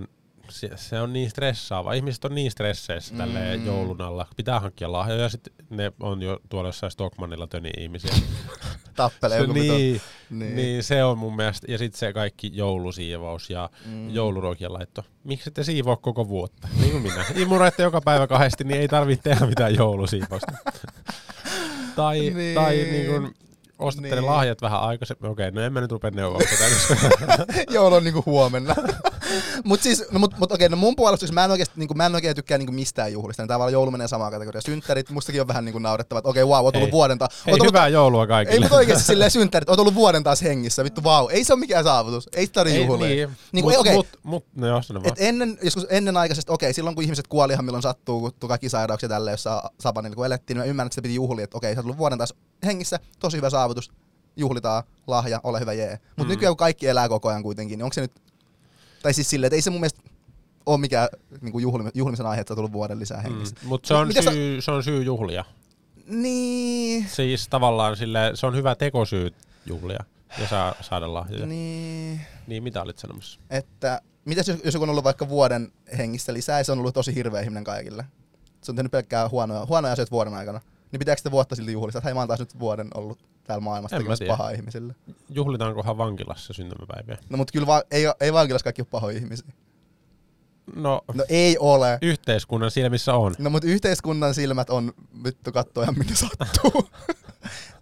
Speaker 2: se, se on niin stressaava. Ihmiset on niin stresseissä mm. tälleen joulun alla. Pitää hankkia lahjoja ja sitten ne on jo tuolla jossain Stockmannilla töni ihmisiä.
Speaker 1: Tappelee joku
Speaker 2: niin,
Speaker 1: niin.
Speaker 2: niin. se on mun mielestä. Ja sitten se kaikki joulusiivous ja
Speaker 1: Mm.
Speaker 2: jouluruokien laitto. Miksi te siivoa koko vuotta? Niin kuin minä. Imuroitte joka päivä kahdesti, niin ei tarvitse tehdä mitään joulusiivousta. tai,
Speaker 1: Niin.
Speaker 2: niin. tai niin kuin ostatte
Speaker 1: Niin.
Speaker 2: ne lahjat vähän aikaisemmin. Okei, no en mä nyt rupea koska
Speaker 1: Joulu on niinku huomenna. Mut siis, no, mut, mut okei, no mun puolesta, siis mä en oikeesti, niinku, mä en oikein tykkää niinku mistään juhlista. Niin tavallaan joulu menee samaan kategoriaan. Synttärit, mustakin on vähän niinku naurettava, että okei, wow, oot ollut
Speaker 2: Hei.
Speaker 1: vuoden taas.
Speaker 2: Hei,
Speaker 1: oot ollut,
Speaker 2: hyvää joulua
Speaker 1: ei
Speaker 2: kaikille.
Speaker 1: mut oikeesti silleen synttärit, oot ollut vuoden taas hengissä. Vittu, wow. Ei se ole mikään saavutus. Ei sitä tarvitse juhlia.
Speaker 2: niin,
Speaker 1: Niinku,
Speaker 2: mut,
Speaker 1: okei.
Speaker 2: mut, mut, no joo, vaan.
Speaker 1: Et ennen, joskus ennenaikaisesti, okei, silloin kun ihmiset kuoli ihan milloin sattuu, kun tuli kaikki sairauksia tälle, jossa Sabanilla kun elettiin, niin mä ymmärrän, että sitä piti juhlia, että okei, sä oot ollut vuoden taas hengissä, tosi hyvä saavutus, juhlitaan, lahja, ole hyvä jee. Mutta
Speaker 2: Mm.
Speaker 1: nykyään kun kaikki elää koko ajan kuitenkin, niin onko se nyt, tai siis silleen, että ei se mun mielestä ole mikään niin kuin juhlimi, juhlimisen aihe, että on tullut vuoden lisää hengissä.
Speaker 2: Mm, Mutta se, on
Speaker 1: Mitä sä-
Speaker 2: se on syy juhlia.
Speaker 1: Niin,
Speaker 2: Siis tavallaan sille, se on hyvä tekosyy juhlia ja saa, saada lahjoja. Niin.
Speaker 1: niin,
Speaker 2: niin, mitä olit sanomassa?
Speaker 1: että mitäs jos, jos joku on ollut vaikka vuoden hengissä lisää ja se on ollut tosi hirveä ihminen kaikille. Se on tehnyt pelkkää huonoja, huonoja asioita vuoden aikana. Niin pitääkö sitä vuotta silti juhlista, että hei mä oon taas nyt vuoden ollut täällä maailmassa tekemässä pahaa ihmisille.
Speaker 2: juhlitaankohan vankilassa syntymäpäiviä?
Speaker 1: No mut kyllä va- ei, ei vankilassa kaikki ole pahoja ihmisiä.
Speaker 2: No,
Speaker 1: No ei ole.
Speaker 2: yhteiskunnan silmissä on.
Speaker 1: No mut yhteiskunnan silmät on vittu kattoo ihan minne sattuu.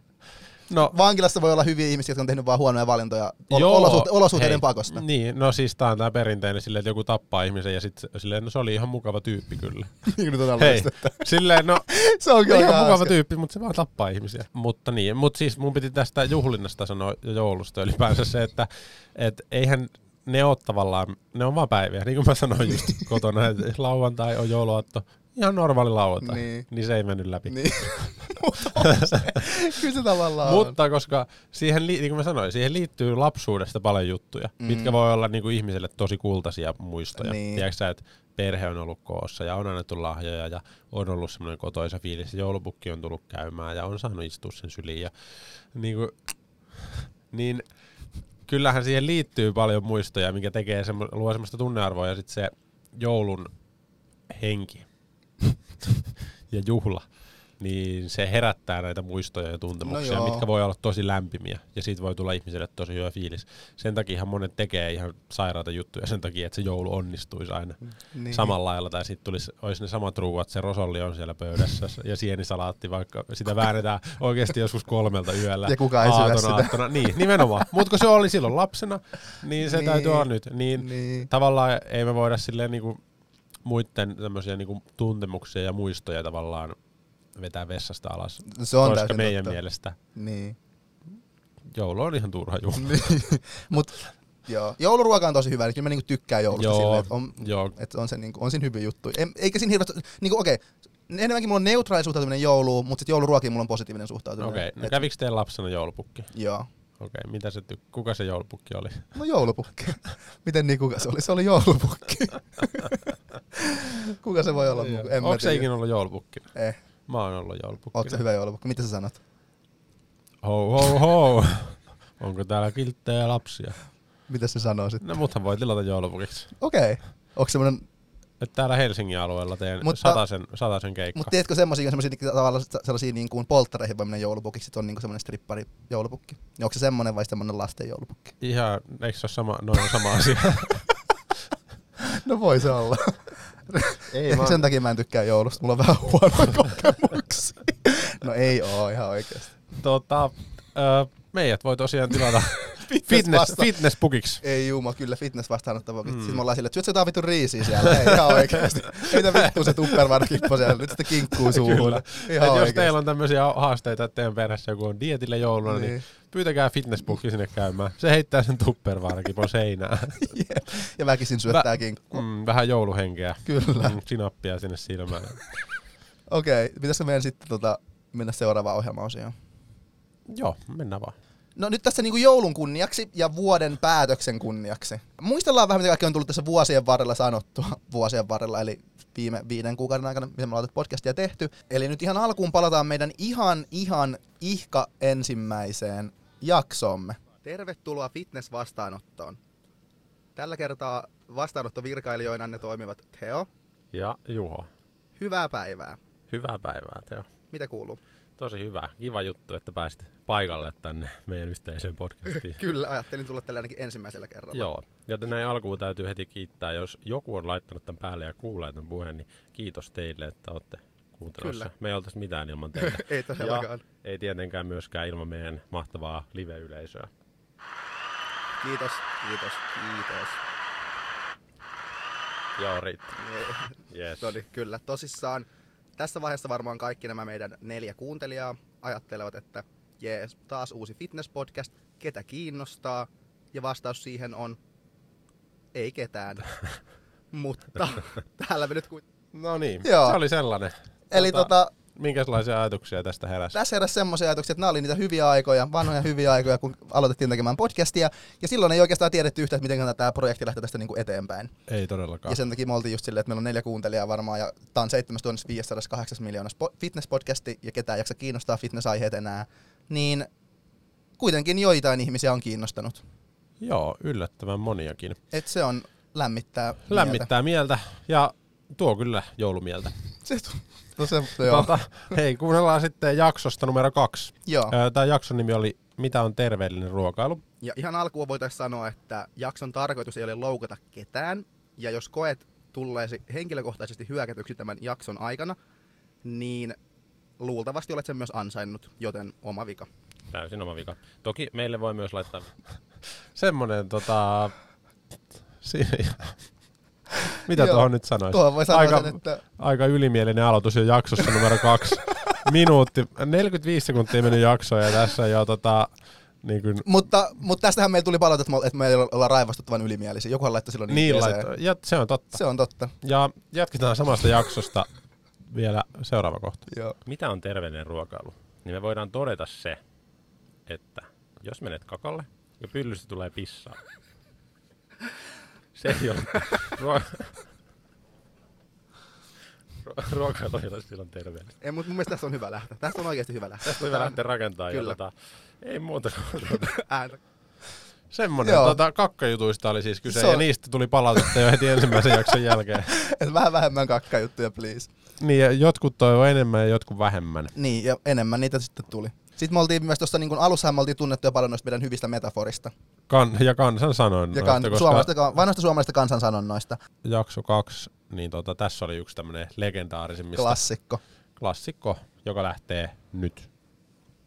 Speaker 2: No,
Speaker 1: Vankilassa voi olla hyviä ihmisiä, jotka on tehnyt vaan huonoja valintoja ol-
Speaker 2: Joo,
Speaker 1: olosuhte- olosuhteiden
Speaker 2: hei,
Speaker 1: pakosta.
Speaker 2: Niin, no siis tää on tää perinteinen silleen, että joku tappaa ihmisen ja sitten silleen, no se oli ihan mukava tyyppi kyllä.
Speaker 1: Niin on
Speaker 2: Hei, silleen no,
Speaker 1: Se on kyllä
Speaker 2: ihan mukava
Speaker 1: hauska.
Speaker 2: tyyppi, mutta se vaan tappaa ihmisiä. Mutta niin, mutta siis mun piti tästä juhlinnasta sanoa ja joulusta ylipäänsä se, että et eihän ne ole tavallaan, ne on vaan päiviä. Niin kuin mä sanoin just kotona, että lauantai on jouluaatto, ihan normaali lauantai.
Speaker 1: Niin.
Speaker 2: Niin se ei mennyt läpi.
Speaker 1: Niin. Mutta on se. Kyllä se tavallaan on.
Speaker 2: Mutta koska siihen, niin kuin mä sanoin, siihen liittyy lapsuudesta paljon juttuja, mm. mitkä voi olla niin kuin ihmiselle tosi kultaisia muistoja.
Speaker 1: Niin.
Speaker 2: Tiedätkö sä, että perhe on ollut koossa ja on annettu lahjoja ja on ollut semmoinen kotoisa fiilis. ja Joulupukki on tullut käymään ja on saanut istua sen syliin. Ja, niin, kuin, niin kyllähän siihen liittyy paljon muistoja, mikä tekee semmo, luo semmoista tunnearvoa ja sitten se joulun henki ja juhla, niin se herättää näitä muistoja ja tuntemuksia,
Speaker 1: No joo.
Speaker 2: mitkä voi olla tosi lämpimiä. Ja siitä voi tulla ihmiselle tosi hyvä fiilis. Sen takia monet tekee ihan sairaita juttuja sen takia, että se joulu onnistuisi aina
Speaker 1: niin.
Speaker 2: samalla lailla. Tai sitten tulisi, olisi ne samat ruuat, se rosolli on siellä pöydässä ja sienisalaatti, vaikka sitä väännetään oikeasti joskus kolmelta yöllä.
Speaker 1: Ja kukaan ei syö
Speaker 2: aatona
Speaker 1: sitä.
Speaker 2: aattona. Niin, nimenomaan. Mutta kun se oli silloin lapsena, niin se
Speaker 1: Niin.
Speaker 2: täytyy olla nyt. Niin,
Speaker 1: Niin.
Speaker 2: tavallaan ei me voida silleen niinku muiden tämmöisiä niinku tuntemuksia ja muistoja tavallaan vetää vessasta alas.
Speaker 1: Se on
Speaker 2: koska meidän
Speaker 1: totta.
Speaker 2: mielestä
Speaker 1: Niin.
Speaker 2: joulu on ihan turha juhla.
Speaker 1: niin. Mut joo, jouluruoka on tosi hyvä, niin kyllä mä niinku tykkään joulusta
Speaker 2: Joo,
Speaker 1: silleen, että on,
Speaker 2: joo.
Speaker 1: että on, se, niinku, on siinä hyviä juttuja. En, eikä siinä hirveästi, niinku okei, enemmänkin mulla on neutraali suhtautuminen jouluun, mutta sitten jouluruokiin mulla on positiivinen suhtautuminen.
Speaker 2: Okei, okay. no
Speaker 1: Et-
Speaker 2: kävikö teidän lapsena joulupukki?
Speaker 1: Joo.
Speaker 2: Okei, okay. mitä se ty- kuka se joulupukki oli?
Speaker 1: No joulupukki. Miten niin, kuka se oli? Se oli joulupukki. kuka se voi olla? En
Speaker 2: Onko se ikinä ollut joulupukki?
Speaker 1: Eh,
Speaker 2: Mä oon ollut joulupukki.
Speaker 1: onko se hyvä joulupukki? Mitä sä sanot?
Speaker 2: Ho ho ho! Onko täällä kilttejä lapsia?
Speaker 1: Mitä se sanoo sitten?
Speaker 2: No muthan voi tilata joulupukiksi.
Speaker 1: Okei. Okay. Onko semmoinen,
Speaker 2: Et täällä Helsingin alueella teen
Speaker 1: Mutta-
Speaker 2: satasen, satasen keikka.
Speaker 1: mutta tiedätkö semmoisia, semmoisia niinku tavallaan sellaisia niin kuin polttareihin voi mennä joulupukiksi, sit on niin kuin semmoinen strippari joulupukki. Niin onko se semmoinen vai semmoinen lasten joulupukki?
Speaker 2: Ihan, eikö se ole sama, noin sama asia?
Speaker 1: No voi se olla.
Speaker 2: Ei
Speaker 1: Ehkä sen takia mä en tykkää joulusta, mulla on vähän huonoja kokemuksia. No ei oo ihan oikeesti.
Speaker 2: tota, ö, meidät voi tosiaan tilata
Speaker 1: Fitness
Speaker 2: fitness, fitnesspukiksi.
Speaker 1: Ei juma, kyllä fitness vastaanottava. Mm. Sitten me ollaan silleen, että syöt sä jotain vittu riisiä siellä. Ei ihan oikeesti. Ei mitä vittu se tupperware-kippo siellä. Nyt sitten kinkkuu suuhun.
Speaker 2: Kyllä.
Speaker 1: Ihan
Speaker 2: jos teillä on tämmöisiä haasteita, että teidän perheessä joku on dietillä jouluna, niin,
Speaker 1: Niin.
Speaker 2: Pyytäkää fitnesspukki sinne käymään. Se heittää sen tuppervarakipon seinään.
Speaker 1: Jep. Ja väkisin syöttää kinkkua.
Speaker 2: Mm, vähän jouluhenkeä.
Speaker 1: Kyllä.
Speaker 2: Mm, sinappia sinne silmään.
Speaker 1: Okei, pitäisikö meidän sitten tota, mennä seuraavaan ohjelmaosioon?
Speaker 2: Joo, mennään vaan.
Speaker 1: No nyt tässä niinku joulun kunniaksi ja vuoden päätöksen kunniaksi. Muistellaan vähän, mitä kaikki on tullut tässä vuosien varrella sanottua. Vuosien varrella, eli viime viiden kuukauden aikana, miten me ollaan podcastia tehty. Eli nyt ihan alkuun palataan meidän ihan, ihan ihka ensimmäiseen jaksoomme. Tervetuloa fitness-vastaanottoon. Tällä kertaa vastaanottovirkailijoina ne toimivat Teo.
Speaker 2: Ja Juho,
Speaker 1: Hyvää päivää.
Speaker 2: hyvää päivää Teo.
Speaker 1: Mitä kuuluu?
Speaker 2: Tosi hyvä. Kiva juttu, että pääsit paikalle tänne meidän yhteiseen podcastiin.
Speaker 1: Kyllä, ajattelin tulla tällä ainakin ensimmäisellä kerralla.
Speaker 2: Joo, joten näin alkuun täytyy heti kiittää, jos joku on laittanut tämän päälle ja kuulee tämän puheen, niin kiitos teille, että olette kuuntelussa.
Speaker 1: Kyllä.
Speaker 2: Me ei oltaisi mitään ilman teitä.
Speaker 1: Ei todellakaan.
Speaker 2: Ja ei tietenkään myöskään ilman meidän mahtavaa live-yleisöä.
Speaker 1: Kiitos, kiitos, kiitos.
Speaker 2: Joo, riittää. Yes.
Speaker 1: No niin, kyllä. Tosissaan tässä vaiheessa varmaan kaikki nämä meidän neljä kuuntelijaa ajattelevat, että jees, taas uusi fitness-podcast, ketä kiinnostaa? Ja vastaus siihen on, ei ketään. Mutta täällä me nyt ku...
Speaker 2: No niin,
Speaker 1: Joo.
Speaker 2: se oli sellainen.
Speaker 1: Eli tota,
Speaker 2: Minkälaisia ajatuksia tästä heräsi?
Speaker 1: tässä heräsi semmoisia ajatuksia, että nämä oli niitä hyviä aikoja, vanhoja hyviä aikoja, kun aloitettiin tekemään podcastia. Ja silloin ei oikeastaan tiedetty yhtään, että miten tämä projekti lähtee tästä niinku eteenpäin.
Speaker 2: Ei todellakaan.
Speaker 1: Ja sen takia me oltiin just silleen, että meillä on neljä kuuntelijaa varmaan, ja tää on 7508 miljoonaa spo- fitness-podcasti, ja ketään jaksa kiinnostaa fitness-aiheet enää, niin kuitenkin joitain ihmisiä on kiinnostanut.
Speaker 2: Joo, yllättävän moniakin.
Speaker 1: Et se on lämmittää
Speaker 2: Lämmittää mieltä ja tuo kyllä joulumieltä.
Speaker 1: Se, tu- no se, joo.
Speaker 2: Tota, hei, kuunnellaan sitten jaksosta numero kaksi.
Speaker 1: joo.
Speaker 2: Tämä jakson nimi oli
Speaker 4: mitä on terveellinen ruokailu.
Speaker 1: Ja ihan alkuun voitaisiin sanoa, että jakson tarkoitus ei ole loukata ketään. Ja jos koet tulleesi henkilökohtaisesti hyökätyksi tämän jakson aikana, niin luultavasti olet sen myös ansainnut, joten oma vika.
Speaker 2: Täysin oma vika. Toki meille voi myös laittaa...
Speaker 4: Semmonen tota... Si- mitä
Speaker 1: Joo.
Speaker 4: tuohon nyt sanoisi?
Speaker 1: Tuohon voi sanoa
Speaker 4: aika,
Speaker 1: sen, että
Speaker 4: aika ylimielinen aloitus jo jaksossa numero kaksi. Minuutti, 45 sekuntia meni jaksoon ja tässä jo tota, niin kuin,
Speaker 1: Mutta, mutta tästähän meillä tuli palautetta, että me- että me ei olla raivostuttavan ylimielisiä. Jokuhan laittoi silloin
Speaker 4: niin laittoi. Ja se on totta.
Speaker 1: Se on totta.
Speaker 4: Ja jatketaan samasta jaksosta vielä seuraava kohta.
Speaker 1: Joo.
Speaker 2: Mitä on terveellinen ruokailu? Niin me voidaan todeta se, että jos menet kakalle ja pyllystä tulee pissaa, se ei ole ruo- Ruo- ruokailu ei ole silloin terveellistä.
Speaker 1: Ei, mutta mun mielestä tässä on hyvä lähteä. Tästä on oikeasti hyvä lähteä.
Speaker 2: Tästä on hyvä lähteä rakentamaan. Ja
Speaker 1: Kyllä.
Speaker 2: tota, ei muuta tuota,
Speaker 1: Ääntä.
Speaker 4: Semmonen
Speaker 1: Joo.
Speaker 4: tota, kakkajutuista oli siis kyse
Speaker 1: Se on-
Speaker 4: ja niistä tuli palautetta jo heti ensimmäisen jakson jälkeen.
Speaker 1: Et vähän vähemmän kakkajuttuja, please.
Speaker 4: Niin ja jotkut toivoo enemmän ja jotkut vähemmän.
Speaker 1: Niin, ja enemmän niitä sitten tuli. Sitten me oltiin myös tuossa, niin alussahan me oltiin tunnettu jo paljon noista meidän hyvistä metaforista.
Speaker 4: Kan- ja kansan sanoin.
Speaker 1: Ja kan, suomalaisista, vanhoista suomalaisista kansansanonnoista.
Speaker 4: jakso kaksi, niin tota, tässä oli yksi tämmönen legendaarisimmista
Speaker 1: Klassikko.
Speaker 4: klassikko, joka lähtee nyt.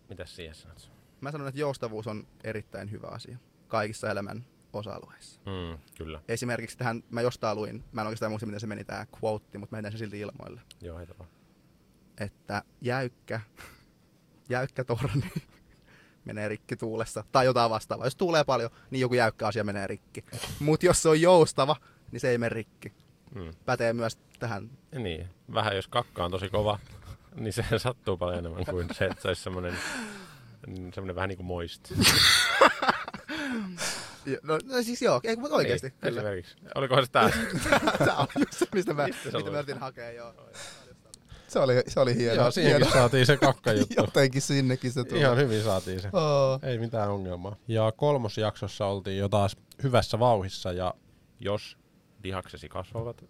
Speaker 2: mitäs siihen sanot?
Speaker 1: Mä sanon, että joustavuus on erittäin hyvä asia kaikissa elämän osa-alueissa.
Speaker 2: Mm, kyllä.
Speaker 1: Esimerkiksi tähän, mä jostain luin, mä en oikeastaan muista miten se meni tää quote, mutta mä heitän sen silti ilmoille.
Speaker 2: Joo, heitä vaan.
Speaker 1: Että jäykkä, jäykkä torni menee rikki tuulessa tai jotain vastaavaa. Jos tuulee paljon, niin joku jäykkä asia menee rikki. Mutta jos se on joustava, niin se ei mene rikki.
Speaker 2: Mm.
Speaker 1: Pätee myös tähän.
Speaker 2: Niin, vähän jos kakka on tosi kova, niin se sattuu paljon enemmän kuin se, että se olisi semmoinen, mm, semmoinen vähän niin kuin moist.
Speaker 1: No, no siis joo, ei, mutta oikeasti.
Speaker 2: Niin,
Speaker 1: kyllä.
Speaker 2: esimerkiksi. Olikohan se tää?
Speaker 1: Tämä on just se, mistä mä,
Speaker 2: Mistä
Speaker 1: mitä mä yritin hakea, joo. Se oli, se oli hieno.
Speaker 4: Joo, siihenkin
Speaker 1: hieno.
Speaker 4: saatiin se kakkajuttu.
Speaker 1: Jotenkin sinnekin se tuli.
Speaker 4: Ihan hyvin saatiin se.
Speaker 1: Oh.
Speaker 4: Ei mitään ongelmaa. Ja kolmosjaksossa oltiin jo taas hyvässä vauhissa ja
Speaker 2: Jos lihaksesi kasvavat,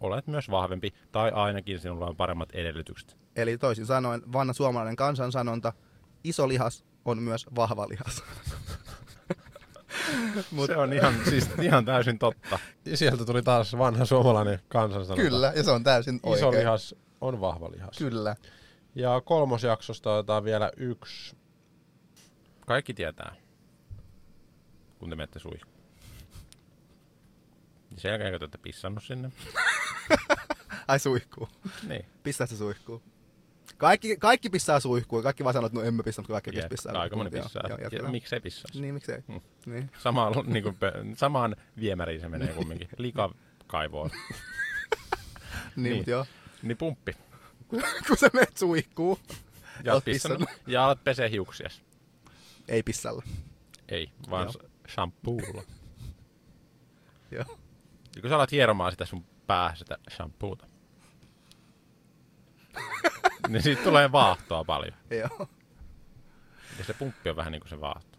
Speaker 2: olet myös vahvempi, tai ainakin sinulla on paremmat edellytykset.
Speaker 1: Eli toisin sanoen, vanha suomalainen kansansanonta, iso lihas on myös vahva lihas.
Speaker 2: Mut, se on ihan, siis ihan täysin totta.
Speaker 4: ja sieltä tuli taas vanha suomalainen kansansanonta.
Speaker 1: Kyllä, ja se on täysin oikein.
Speaker 4: Iso lihas on vahva lihas.
Speaker 1: Kyllä.
Speaker 4: Ja kolmosjaksosta otetaan vielä yksi.
Speaker 2: Kaikki tietää, kun te menette suihkuun. Niin sen jälkeen, kun te olette pissannut sinne,
Speaker 1: Ai suihkuu.
Speaker 2: niin.
Speaker 1: Pistää se suihkuu. Kaikki, kaikki pissaa suihkuun. Kaikki vaan sanoo, että no emme pissannut, kun kaikki
Speaker 2: Jep,
Speaker 1: pissaa.
Speaker 2: aika moni
Speaker 1: Joo,
Speaker 2: pissaa.
Speaker 1: Joo,
Speaker 2: Ja
Speaker 1: jatketaan.
Speaker 2: Miksei pissaisi?
Speaker 1: Niin, miksei.
Speaker 2: Hmm.
Speaker 1: Niin.
Speaker 2: Samaan, niin kuin, samaan viemäriin se menee kumminkin. Likakaivoon.
Speaker 1: Niin,
Speaker 2: Niin.
Speaker 1: Mut joo.
Speaker 2: Niin pumppi.
Speaker 1: kun sä menet suihkuun,
Speaker 2: Ja,
Speaker 1: Oot
Speaker 2: oot pissannut,
Speaker 1: pissannut.
Speaker 2: ja alat pesee hiuksias.
Speaker 1: ei pissalla.
Speaker 2: Ei, vaan
Speaker 1: Joo.
Speaker 2: shampoolla.
Speaker 1: Joo.
Speaker 2: Ja kun sä alat hieromaan sitä sun päähän sitä shampoota, niin siitä tulee vaahtoa paljon.
Speaker 1: Joo.
Speaker 2: Ja se pumppi on vähän niin kuin se vaahto.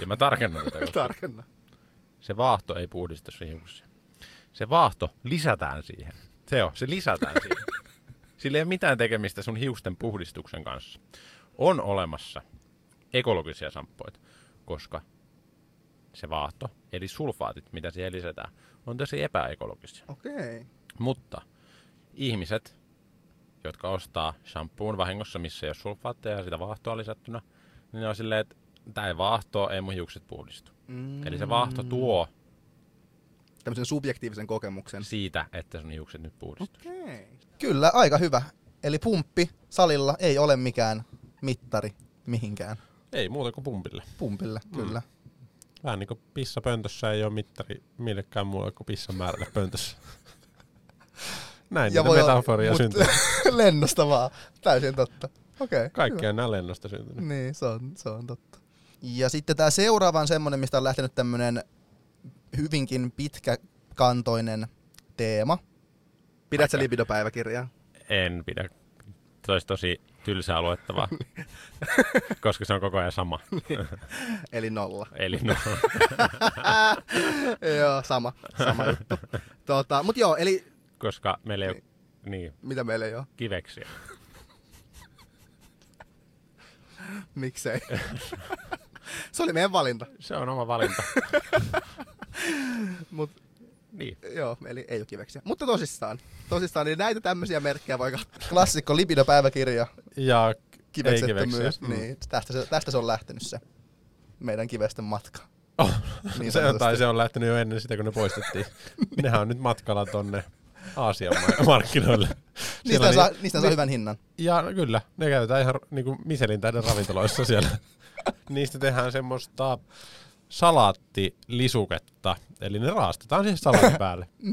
Speaker 2: Ja mä tarkennan tätä. koska
Speaker 1: Tarkenna.
Speaker 2: Se vaahto ei puhdista sun hiuksia. Se vaahto lisätään siihen. Se on, se lisätään siihen. Sillä ei ole mitään tekemistä sun hiusten puhdistuksen kanssa. On olemassa ekologisia samppoita, koska se vaahto, eli sulfaatit, mitä siihen lisätään, on tosi epäekologisia.
Speaker 1: Okei. Okay.
Speaker 2: Mutta ihmiset, jotka ostaa shampoon vahingossa, missä ei ole sulfaatteja ja sitä vaahtoa lisättynä, niin ne on silleen, että tämä ei vaahtoa, ei mun hiukset puhdistu.
Speaker 1: Mm.
Speaker 2: Eli se vaahto tuo
Speaker 1: Tämmöisen subjektiivisen kokemuksen.
Speaker 2: siitä, että sun hiukset nyt puhdistuu.
Speaker 1: Okay. Kyllä, aika hyvä. Eli pumppi salilla ei ole mikään mittari mihinkään.
Speaker 4: Ei muuta kuin pumpille.
Speaker 1: Pumpille,
Speaker 4: Mm.
Speaker 1: kyllä.
Speaker 4: Vähän niin kuin pissa pöntössä ei ole mittari millekään muulle kuin pissan määrälle pöntössä. Näin ja niitä metaforia syntyy.
Speaker 1: lennosta vaan. Täysin totta. Okei. Okay,
Speaker 4: Kaikki on nää lennosta syntynyt.
Speaker 1: Niin, se on, se on totta. Ja sitten tämä seuraava on semmonen, mistä on lähtenyt tämmönen hyvinkin pitkäkantoinen teema. Pidät sä
Speaker 2: Aika.
Speaker 1: libidopäiväkirjaa?
Speaker 2: En pidä. Se olisi tosi tylsää luettavaa, koska se on koko ajan sama.
Speaker 1: Eli nolla.
Speaker 2: Eli no,
Speaker 1: joo, sama, sama juttu. Tota, mut joo, eli
Speaker 2: koska meillä ei ole niin,
Speaker 1: mitä meillä ei ole?
Speaker 2: kiveksiä.
Speaker 1: Miksei? se oli meidän valinta.
Speaker 5: Se on oma valinta.
Speaker 1: Mut,
Speaker 5: niin.
Speaker 1: joo, eli ei ole kiveksiä. Mutta tosissaan, tosissaan, niin näitä tämmöisiä merkkejä voi katsoa. Klassikko libido-päiväkirja,
Speaker 2: Ja
Speaker 1: kiveksettömyys.
Speaker 2: kiveksiä. Mm.
Speaker 1: Niin, tästä, se, tästä se on lähtenyt se meidän kivesten matka.
Speaker 2: Oh,
Speaker 1: Niin
Speaker 2: se, tai se on lähtenyt jo ennen sitä, kun ne poistettiin. Nehän on nyt matkalla tonne Aasian ma- markkinoille.
Speaker 1: Niistä
Speaker 2: Siellä
Speaker 1: saa,
Speaker 2: ni-
Speaker 1: niistä saa hyvän hinnan.
Speaker 2: Ja kyllä, ne käytetään ihan niinku Michelin täyden ravintoloissa siellä. Niistä tehdään semmoista salaattilisuketta, eli ne raastetaan siihen salaatin päälle.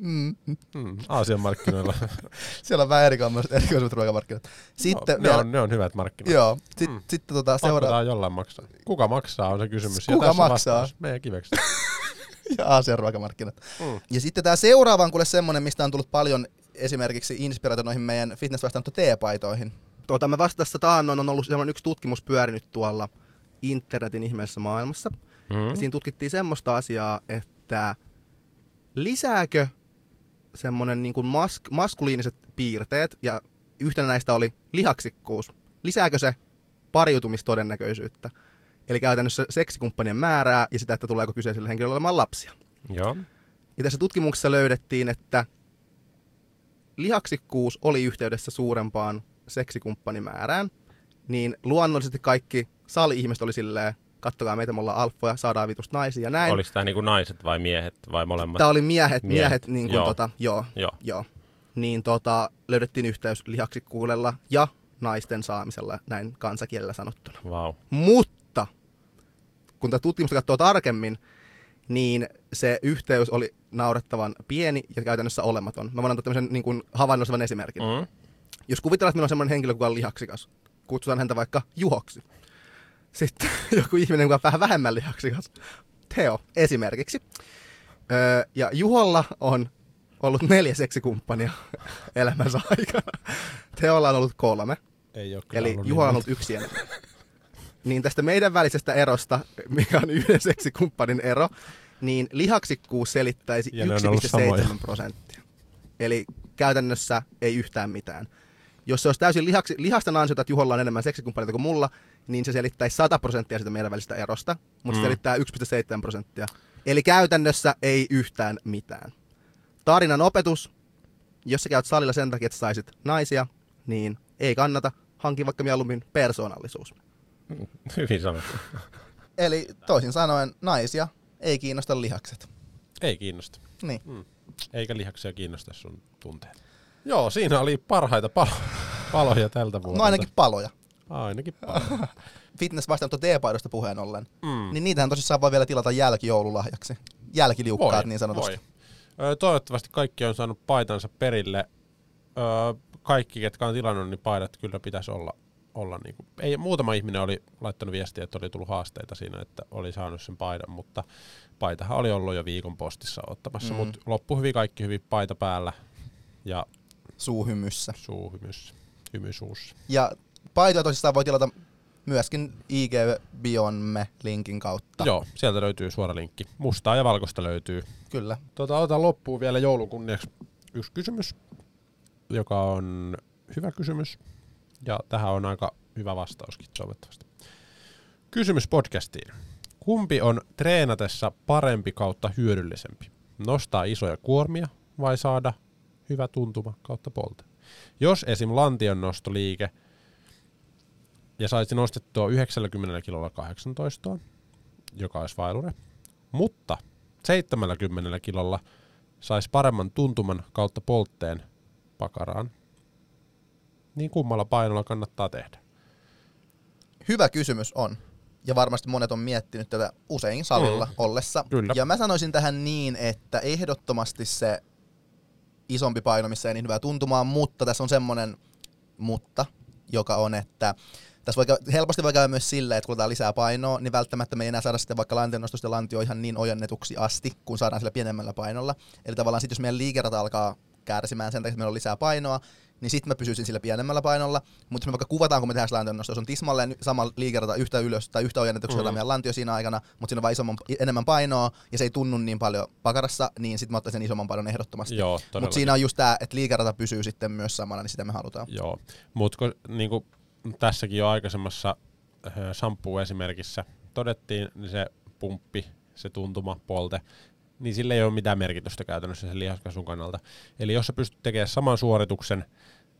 Speaker 2: Mm. Mm. Aasian markkinoilla.
Speaker 1: Siellä on vähän erikoisemmat, erikoisemmat ruokamarkkinat. Sitten
Speaker 2: no, ne,
Speaker 1: vielä,
Speaker 2: on, ne on hyvät markkinat.
Speaker 1: joo, sit,
Speaker 2: Mm.
Speaker 1: sitten tota
Speaker 2: tää jollain maksaa. Kuka maksaa on se kysymys.
Speaker 1: Kuka
Speaker 2: ja
Speaker 1: maksaa?
Speaker 2: vastaus. Meidän kiveksi.
Speaker 1: ja Aasian ruokamarkkinat.
Speaker 2: Mm.
Speaker 1: Ja sitten tämä seuraava on kuule semmonen, mistä on tullut paljon esimerkiksi inspiraatio noihin meidän fitness vastaanotto T-paitoihin. Tuota, me vasta tässä taannoin on ollut semmoinen yksi tutkimus pyörinyt tuolla internetin ihmeellisessä maailmassa.
Speaker 5: Mm.
Speaker 1: Ja siinä tutkittiin semmoista asiaa, että lisääkö semmoinen niin kuin mask- maskuliiniset piirteet, ja yhtenä näistä oli lihaksikkuus, lisääkö se pariutumistodennäköisyyttä? Eli käytännössä seksikumppanien määrää ja sitä, että tuleeko kyseiselle henkilölle olemaan lapsia.
Speaker 5: Joo.
Speaker 1: Ja tässä tutkimuksessa löydettiin, että lihaksikkuus oli yhteydessä suurempaan seksikumppanimäärään, niin luonnollisesti kaikki sali-ihmiset oli silleen, kattokaa meitä, me ollaan alfoja, saadaan vitusta naisia ja näin.
Speaker 5: Oliko tämä niinku naiset vai miehet vai molemmat?
Speaker 1: Tämä oli miehet, miehet,
Speaker 5: Miehet,
Speaker 1: niin kuin
Speaker 5: joo.
Speaker 1: tota, joo,
Speaker 5: Joo.
Speaker 1: joo. Niin tota, löydettiin yhteys lihaksikkuudella ja naisten saamisella, näin kansakielellä sanottuna.
Speaker 5: Vau.
Speaker 1: Mutta kun tätä tutkimusta katsoo tarkemmin, niin se yhteys oli naurettavan pieni ja käytännössä olematon. Mä voin antaa tämmöisen niin kuin havainnollisevan esimerkin. Mm. Jos kuvitellaan, että meillä on semmoinen henkilö, joka on lihaksikas, kutsutaan häntä vaikka Juhoksi. Sitten joku ihminen, joka on vähän vähemmän lihaksikas, Teo esimerkiksi. Öö, ja Juholla on ollut neljä seksikumppania elämänsä aikana. Teolla on ollut kolme.
Speaker 2: Ei ole kyllä
Speaker 1: Eli
Speaker 2: ollut
Speaker 1: Juha on
Speaker 2: niin.
Speaker 1: ollut yksi enemmän. Niin tästä meidän välisestä erosta, mikä on yhden seksikumppanin ero, niin lihaksikkuus selittäisi
Speaker 2: Ja ne on ollut
Speaker 1: 1,7
Speaker 2: samoja.
Speaker 1: prosenttia. Eli käytännössä ei yhtään mitään. Jos se olisi täysin lihaksi, lihasta ansiota, että Juholla on enemmän seksikumppaneita kuin mulla, niin se selittäisi 100 prosenttia sitä meidän välistä erosta, mutta se
Speaker 5: Mm.
Speaker 1: selittää 1,7 prosenttia. Eli käytännössä ei yhtään mitään. Tarinan opetus, jos sä käyt salilla sen takia, että saisit naisia, niin ei kannata. Hanki vaikka mieluummin persoonallisuus.
Speaker 5: Hyvin sanottu.
Speaker 1: Eli toisin sanoen naisia ei kiinnosta lihakset.
Speaker 2: Ei kiinnosta.
Speaker 1: Niin.
Speaker 2: Eikä lihaksia kiinnosta sun tunteet. Joo, siinä oli parhaita palo- paloja tältä vuodelta.
Speaker 1: No ainakin paloja.
Speaker 2: Ainakin paloja.
Speaker 1: Fitness vastaanotto T-paidosta puheen ollen.
Speaker 2: Mm.
Speaker 1: Niin niitähän tosissaan voi vielä tilata jälkijoululahjaksi. Jälkiliukkaat niin sanotusti.
Speaker 2: Voi. Ö, toivottavasti kaikki on saanut paitansa perille. Ö, kaikki, ketkä on tilannut, niin paidat kyllä pitäisi olla. olla niinku. Ei, muutama ihminen oli laittanut viestiä, että oli tullut haasteita siinä, että oli saanut sen paidan, mutta paitahan oli ollut jo viikon postissa ottamassa,
Speaker 1: Mm.
Speaker 2: mutta loppu hyvin, kaikki hyvin paita päällä ja
Speaker 1: Suuhymyssä.
Speaker 2: suu hymys, hymy suussa.
Speaker 1: Ja paitoja tosissaan voi tilata myöskin IG Bionme linkin kautta.
Speaker 2: Joo, sieltä löytyy suora linkki. Mustaa ja valkoista löytyy.
Speaker 1: Kyllä.
Speaker 2: Tota, otan loppuun vielä joulun kunniaksi yksi kysymys, joka on hyvä kysymys. Ja tähän on aika hyvä vastauskin toivottavasti. Kysymys podcastiin. Kumpi on treenatessa parempi kautta hyödyllisempi? Nostaa isoja kuormia vai saada hyvä tuntuma kautta polte? Jos esim. lantion nostoliike ja saisi nostettua 90 kilolla 18, joka olisi vailure, mutta 70 kilolla saisi paremman tuntuman kautta poltteen pakaraan, niin kummalla painolla kannattaa tehdä?
Speaker 1: Hyvä kysymys on. Ja varmasti monet on miettinyt tätä usein salilla
Speaker 2: Mm.
Speaker 1: ollessa.
Speaker 2: Kyllä.
Speaker 1: Ja mä sanoisin tähän niin, että ehdottomasti se isompi paino, missä ei niin hyvää tuntumaan, mutta tässä on semmoinen mutta, joka on, että tässä voi, helposti voi käydä myös silleen, että kun otetaan lisää painoa, niin välttämättä me ei enää saada sitten vaikka lantionnostosta lantio ihan niin ojennetuksi asti, kun saadaan sillä pienemmällä painolla. Eli tavallaan sitten jos meidän liikerata alkaa kärsimään sen takia, että meillä on lisää painoa, niin sitten mä pysyisin sillä pienemmällä painolla. Mutta jos me vaikka kuvataan, kun me tehdään lantionnosto, jos on tismalleen sama liikerata yhtä ylös tai yhtä ojennetuksi mm. Meidän lantio siinä aikana, mutta siinä on vain isomman, enemmän painoa ja se ei tunnu niin paljon pakarassa, niin sitten mä ottaisin sen isomman painon ehdottomasti. Mutta siinä on just tämä, että liikerata pysyy sitten myös samana, niin sitä me halutaan.
Speaker 2: Joo, mutta niinku, tässäkin jo aikaisemmassa äh, shampoo-esimerkissä todettiin, niin se pumppi, se tuntuma, polte, niin sillä ei ole mitään merkitystä käytännössä sen lihaskasvun kannalta. Eli jos sä pystyt tekemään saman suorituksen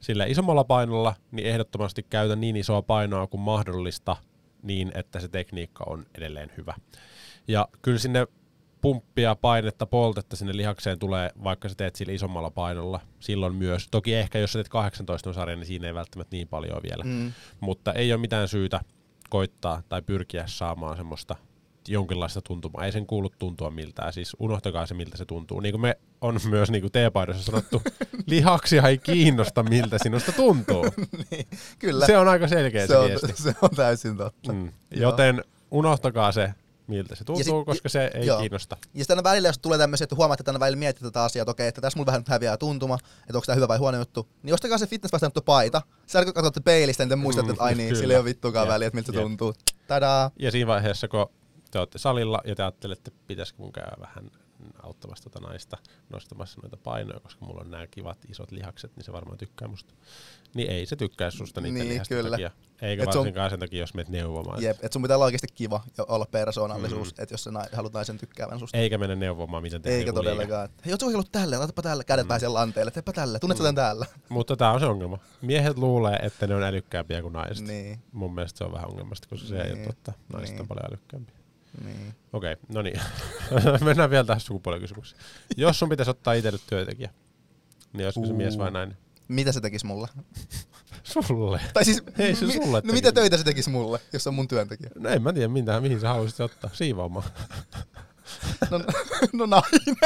Speaker 2: sillä isommalla painolla, niin ehdottomasti käytä niin isoa painoa kuin mahdollista niin, että se tekniikka on edelleen hyvä. Ja kyllä sinne pumppia, painetta, poltetta sinne lihakseen tulee, vaikka sä teet sillä isommalla painolla silloin myös. Toki ehkä jos sä teet 18 sarjan, niin siinä ei välttämättä niin paljon vielä.
Speaker 1: Mm.
Speaker 2: Mutta ei ole mitään syytä koittaa tai pyrkiä saamaan semmoista jonkinlaista tuntumaa. Ei sen kuulu tuntua miltään. Siis unohtakaa se, miltä se tuntuu. Niin kuin me on myös niin kuin teepaidossa sanottu, lihaksia ei kiinnosta, miltä sinusta tuntuu.
Speaker 1: niin, kyllä.
Speaker 2: Se on aika selkeä se,
Speaker 1: se, on,
Speaker 2: viesti.
Speaker 1: se on täysin totta.
Speaker 2: Mm. Joten unohtakaa se, miltä se tuntuu,
Speaker 1: sit-
Speaker 2: koska se ei
Speaker 1: joo.
Speaker 2: kiinnosta.
Speaker 1: Ja sitten välillä, jos tulee tämmöisiä, että huomaatte, että aina välillä miettii tätä asiaa, että okei, että tässä mulla vähän häviää tuntuma, että onko tämä hyvä vai huono juttu, niin ostakaa se fitness vastaanotto paita. Sä kun katsotte peilistä, niin te muistatte, että ai
Speaker 2: Mm,
Speaker 1: niin,
Speaker 2: kyllä.
Speaker 1: sillä ei ole vittuakaan
Speaker 2: Jep.
Speaker 1: väliä, että miltä se tuntuu. Tadaa!
Speaker 2: Ja siinä vaiheessa, kun te olette salilla ja te ajattelette, että pitäisikö mun käydä vähän auttamassa tota naista nostamassa noita painoja, koska mulla on nämä kivat isot lihakset, niin se varmaan tykkää musta. Niin ei se tykkää susta niiden
Speaker 1: Niin, kyllä.
Speaker 2: takia. Eikä
Speaker 1: Et on-
Speaker 2: varsinkaan sen takia, jos menet neuvomaan.
Speaker 1: Jep, että sun pitää olla oikeasti kiva ja olla persoonallisuus,
Speaker 2: Mm.
Speaker 1: että jos sä na- haluat naisen tykkäävän susta.
Speaker 2: Eikä mennä neuvomaan, miten tehdä
Speaker 1: Eikä
Speaker 2: liike.
Speaker 1: todellakaan. Hei, oot ohjellut tälle, laitapa tälle, kädet
Speaker 2: Mm.
Speaker 1: pääsee lanteelle, teepä tälle, tunnet tän täällä.
Speaker 2: Mutta tämä on se ongelma. Miehet luulee, että ne on älykkäämpiä kuin naiset.
Speaker 1: Niin,
Speaker 2: Mun mielestä se on vähän ongelmasta, koska se ei ole
Speaker 1: Niin.
Speaker 2: totta. Naiset
Speaker 1: Niin.
Speaker 2: on paljon älykkäämpiä.
Speaker 1: Niin.
Speaker 2: Okei, no niin. Mennään vielä tähän sukupuolikysymykseen. Jos sun pitäisi ottaa itselle työntekijä, niin olisiko se
Speaker 1: Uu.
Speaker 2: mies vai nainen?
Speaker 1: Mitä se tekis mulle?
Speaker 2: Sulle.
Speaker 1: Tai siis,
Speaker 2: Ei se
Speaker 1: mi-
Speaker 2: sulle
Speaker 1: no
Speaker 2: tekisi.
Speaker 1: mitä töitä se tekis mulle, jos se on mun työntekijä?
Speaker 2: No en mä tiedä, mitä, mihin sä haluaisit ottaa. Siivaamaan.
Speaker 1: No, no nainen.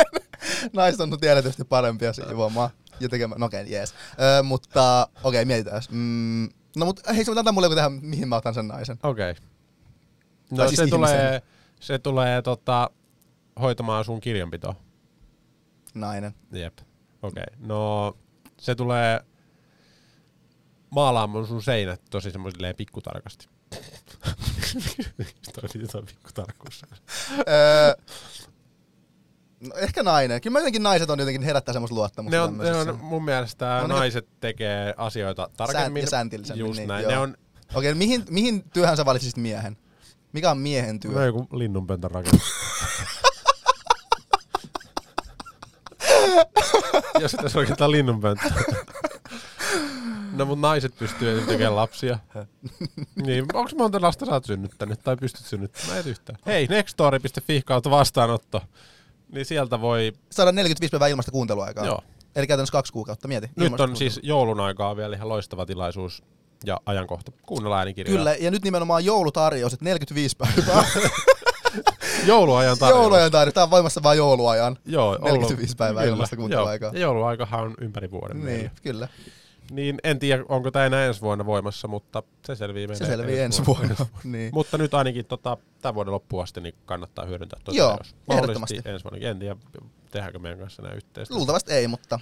Speaker 1: Naiset on tietysti parempia siivoamaan ja tekemään. No okei, okay, jees. Öö, mutta okei, okay, mietitään. Mm, no mutta hei, se antaa mulle joku tähän, mihin mä otan sen naisen.
Speaker 2: Okei. No
Speaker 1: Tai siis
Speaker 2: se,
Speaker 1: ihmisen.
Speaker 2: tulee, se tulee tota, hoitamaan sun kirjanpitoa.
Speaker 1: Nainen.
Speaker 2: Jep. Okei. Okay. No se tulee maalaamaan sun seinät tosi semmoisilleen pikkutarkasti. Toi oli jotain pikkutarkkuus.
Speaker 1: no ehkä nainen. Kyllä mä jotenkin naiset on jotenkin herättää semmoista luottamusta.
Speaker 2: Ne on, ne on mun mielestä
Speaker 1: No niin.
Speaker 2: naiset tekee asioita tarkemmin.
Speaker 1: ja sääntillisemmin,
Speaker 2: Just
Speaker 1: niin,
Speaker 2: näin.
Speaker 1: joo.
Speaker 2: Ne on
Speaker 1: Okei, okay, mihin, mihin työhön sä valitsisit miehen? Mikä on miehen työ?
Speaker 2: no joku linnunpöntön rakennus. Jos tässä rakentaa linnunpönttö. No mut naiset pystyy tekemään lapsia. niin, onks monta lasta sä oot synnyttänyt tai pystyt synnyttämään? Et yhtään. Hei, nextory.fi kautta vastaanotto. Niin sieltä voi,
Speaker 1: Saada 45 päivää ilmasta kuunteluaikaa.
Speaker 2: joo.
Speaker 1: Eli käytännössä kaksi kuukautta, mieti.
Speaker 2: Nyt
Speaker 1: ilmaista
Speaker 2: on siis joulun aikaa vielä ihan loistava tilaisuus ja ajankohta. Kuunnella äänikirjoja.
Speaker 1: Kyllä, ja nyt nimenomaan joulutarjous, että 45 päivää.
Speaker 2: Jouluajan tarjous.
Speaker 1: Jouluajan tarjous, tämä on voimassa vain jouluajan.
Speaker 2: Joo,
Speaker 1: 45 päivää ilmasta kuunteluaikaa.
Speaker 2: Joo, ja jouluaikahan on ympäri vuoden
Speaker 1: Niin,
Speaker 2: meillä.
Speaker 1: kyllä.
Speaker 2: Niin en tiedä, onko tämä enää ensi vuonna voimassa, mutta se selvii meille
Speaker 1: Se selvii ensi vuonna. niin.
Speaker 2: Mutta nyt ainakin tota, tämän vuoden loppuun asti niin kannattaa hyödyntää tuota
Speaker 1: Joo,
Speaker 2: tarjous.
Speaker 1: Ehdottomasti.
Speaker 2: ensi vuonna. En tiedä, tehdäänkö meidän kanssa nämä yhteistyötä.
Speaker 1: Luultavasti ei, mutta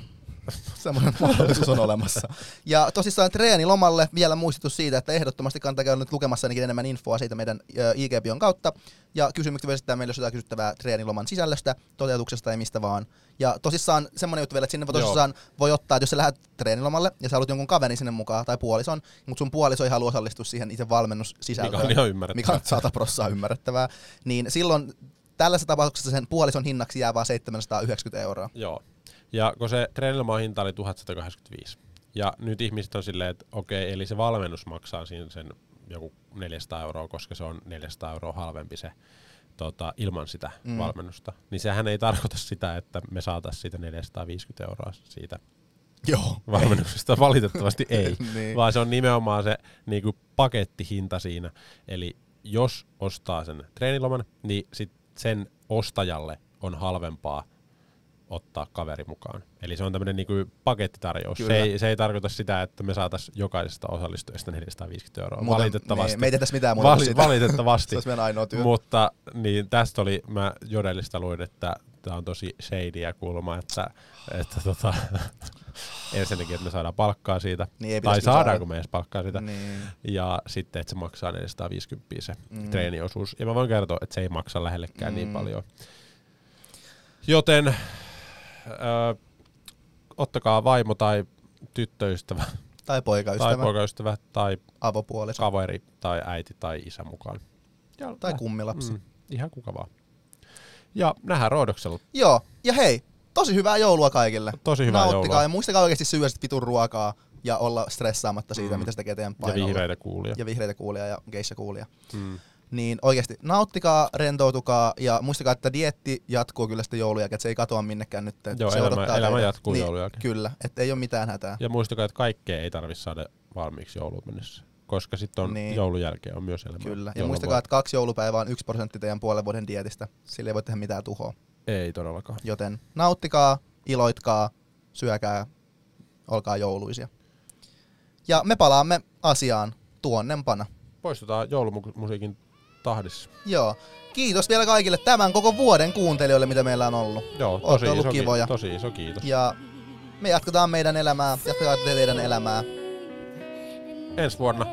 Speaker 1: semmoinen mahdollisuus on olemassa. Ja tosissaan treenilomalle vielä muistutus siitä, että ehdottomasti kannattaa käydä nyt lukemassa ainakin enemmän infoa siitä meidän ö, IG-bion kautta. Ja kysymykset voi esittää meille, jos jotain kysyttävää treeniloman sisällöstä, toteutuksesta ja mistä vaan. Ja tosissaan semmoinen juttu vielä, että sinne voi
Speaker 2: Joo.
Speaker 1: tosissaan voi ottaa, että jos sä lähdet treenilomalle ja sä haluat jonkun kaverin sinne mukaan tai puolison, mutta sun puoliso ei halua osallistua siihen itse valmennussisältöön.
Speaker 2: Mikä on ihan ymmärrettävää.
Speaker 1: Mikä on 100 prossaa ymmärrettävää. Niin silloin tällaisessa tapauksessa sen puolison hinnaksi jää vain 790 euroa.
Speaker 2: Joo. Ja kun se treeniloman hinta oli 1185. Ja nyt ihmiset on silleen, että okei, eli se valmennus maksaa siinä sen joku 400 euroa, koska se on 400 euroa halvempi se tota, ilman sitä
Speaker 1: Mm.
Speaker 2: valmennusta. Niin sehän ei tarkoita sitä, että me saataisiin siitä 450 euroa siitä
Speaker 1: Joo.
Speaker 2: valmennuksesta. Valitettavasti ei.
Speaker 1: Niin.
Speaker 2: Vaan se on nimenomaan se niinku, pakettihinta siinä. Eli jos ostaa sen treeniloman, niin sit sen ostajalle on halvempaa ottaa kaveri mukaan. Eli se on tämmöinen niinku pakettitarjous.
Speaker 1: Kyllä.
Speaker 2: Se ei, se ei tarkoita sitä, että me saataisiin jokaisesta osallistujasta 450 euroa.
Speaker 1: Muuten
Speaker 2: valitettavasti.
Speaker 1: Me, me ei tehtäisi mitään muuta
Speaker 2: Vali, valitettavasti.
Speaker 1: Se ainoa työ.
Speaker 2: Mutta niin tästä oli, mä Jodelista luin, että tämä on tosi shadyä kuulemma, että, että tota, ensinnäkin, että me saadaan palkkaa siitä,
Speaker 1: Niin ei
Speaker 2: tai saadaanko
Speaker 1: saada.
Speaker 2: me edes palkkaa siitä,
Speaker 1: Niin.
Speaker 2: ja sitten, että se maksaa 450 se
Speaker 1: Mm.
Speaker 2: treeniosuus. Ja mä voin kertoa, että se ei maksa lähellekään mm. niin
Speaker 1: Mm.
Speaker 2: paljon. Joten ö, ottakaa vaimo tai tyttöystävä
Speaker 1: Tai poikaystävä,
Speaker 2: tai poikaystävä, tai
Speaker 1: avopuoliso
Speaker 2: kaveri, tai äiti, tai isä mukaan. Ja
Speaker 1: tai kummilapsi.
Speaker 2: Mm, ihan kuka vaan. Ja nähdään Roodoksella.
Speaker 1: Joo, ja hei, tosi hyvää joulua kaikille.
Speaker 2: Tosi hyvää
Speaker 1: Nauttikaa
Speaker 2: joulua.
Speaker 1: ja muistakaa oikeasti syödä vitun ruokaa ja olla stressaamatta siitä,
Speaker 2: Mm.
Speaker 1: mitä se tekee teidän
Speaker 2: Ja
Speaker 1: painolla.
Speaker 2: vihreitä kuulia.
Speaker 1: ja vihreitä kuulia ja geisha kuulia.
Speaker 2: Mm.
Speaker 1: Niin oikeasti nauttikaa, rentoutukaa ja muistakaa, että dietti jatkuu kyllä sitten joulun jälkeen, että se ei katoa minnekään nyt.
Speaker 2: Joo,
Speaker 1: se
Speaker 2: elämä- elämä jatkuu
Speaker 1: niin,
Speaker 2: joulun jälkeen.
Speaker 1: Kyllä, että ei ole mitään hätää.
Speaker 2: Ja muistakaa, että kaikkea ei tarvitse saada valmiiksi joulun mennessä. Koska sitten on
Speaker 1: Niin.
Speaker 2: joulun jälkeen on myös elämä.
Speaker 1: Kyllä. Ja muistakaa, että kaksi joulupäivää on yksi prosentti teidän puolen vuoden dietistä. Sillä ei voi tehdä mitään tuhoa.
Speaker 2: Ei todellakaan.
Speaker 1: Joten nauttikaa, iloitkaa, syökää, olkaa jouluisia. Ja me palaamme asiaan tuonnempana.
Speaker 2: Poistutaan joulumusiikin tahdissa.
Speaker 1: Joo. Kiitos vielä kaikille tämän koko vuoden kuuntelijoille, mitä meillä on ollut.
Speaker 2: Joo, tosi
Speaker 1: ollut
Speaker 2: iso, ki-
Speaker 1: kivoja.
Speaker 2: tosi iso kiitos.
Speaker 1: Ja me jatketaan meidän elämää, jatketaan te teidän elämää.
Speaker 2: Ensi vuonna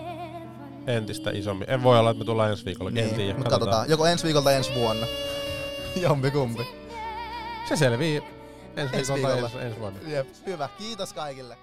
Speaker 2: entistä isommin. En voi olla, että me tullaan ensi viikolla. en tiedä.
Speaker 1: Niin, mutta katsotaan. Joko ensi viikolla tai ensi vuonna. Jompi kumpi.
Speaker 2: Se selvii ensi
Speaker 1: Ensi
Speaker 2: viikolla
Speaker 1: viikolla.
Speaker 2: ensi, ensi vuonna.
Speaker 1: Jep, hyvä. Kiitos kaikille.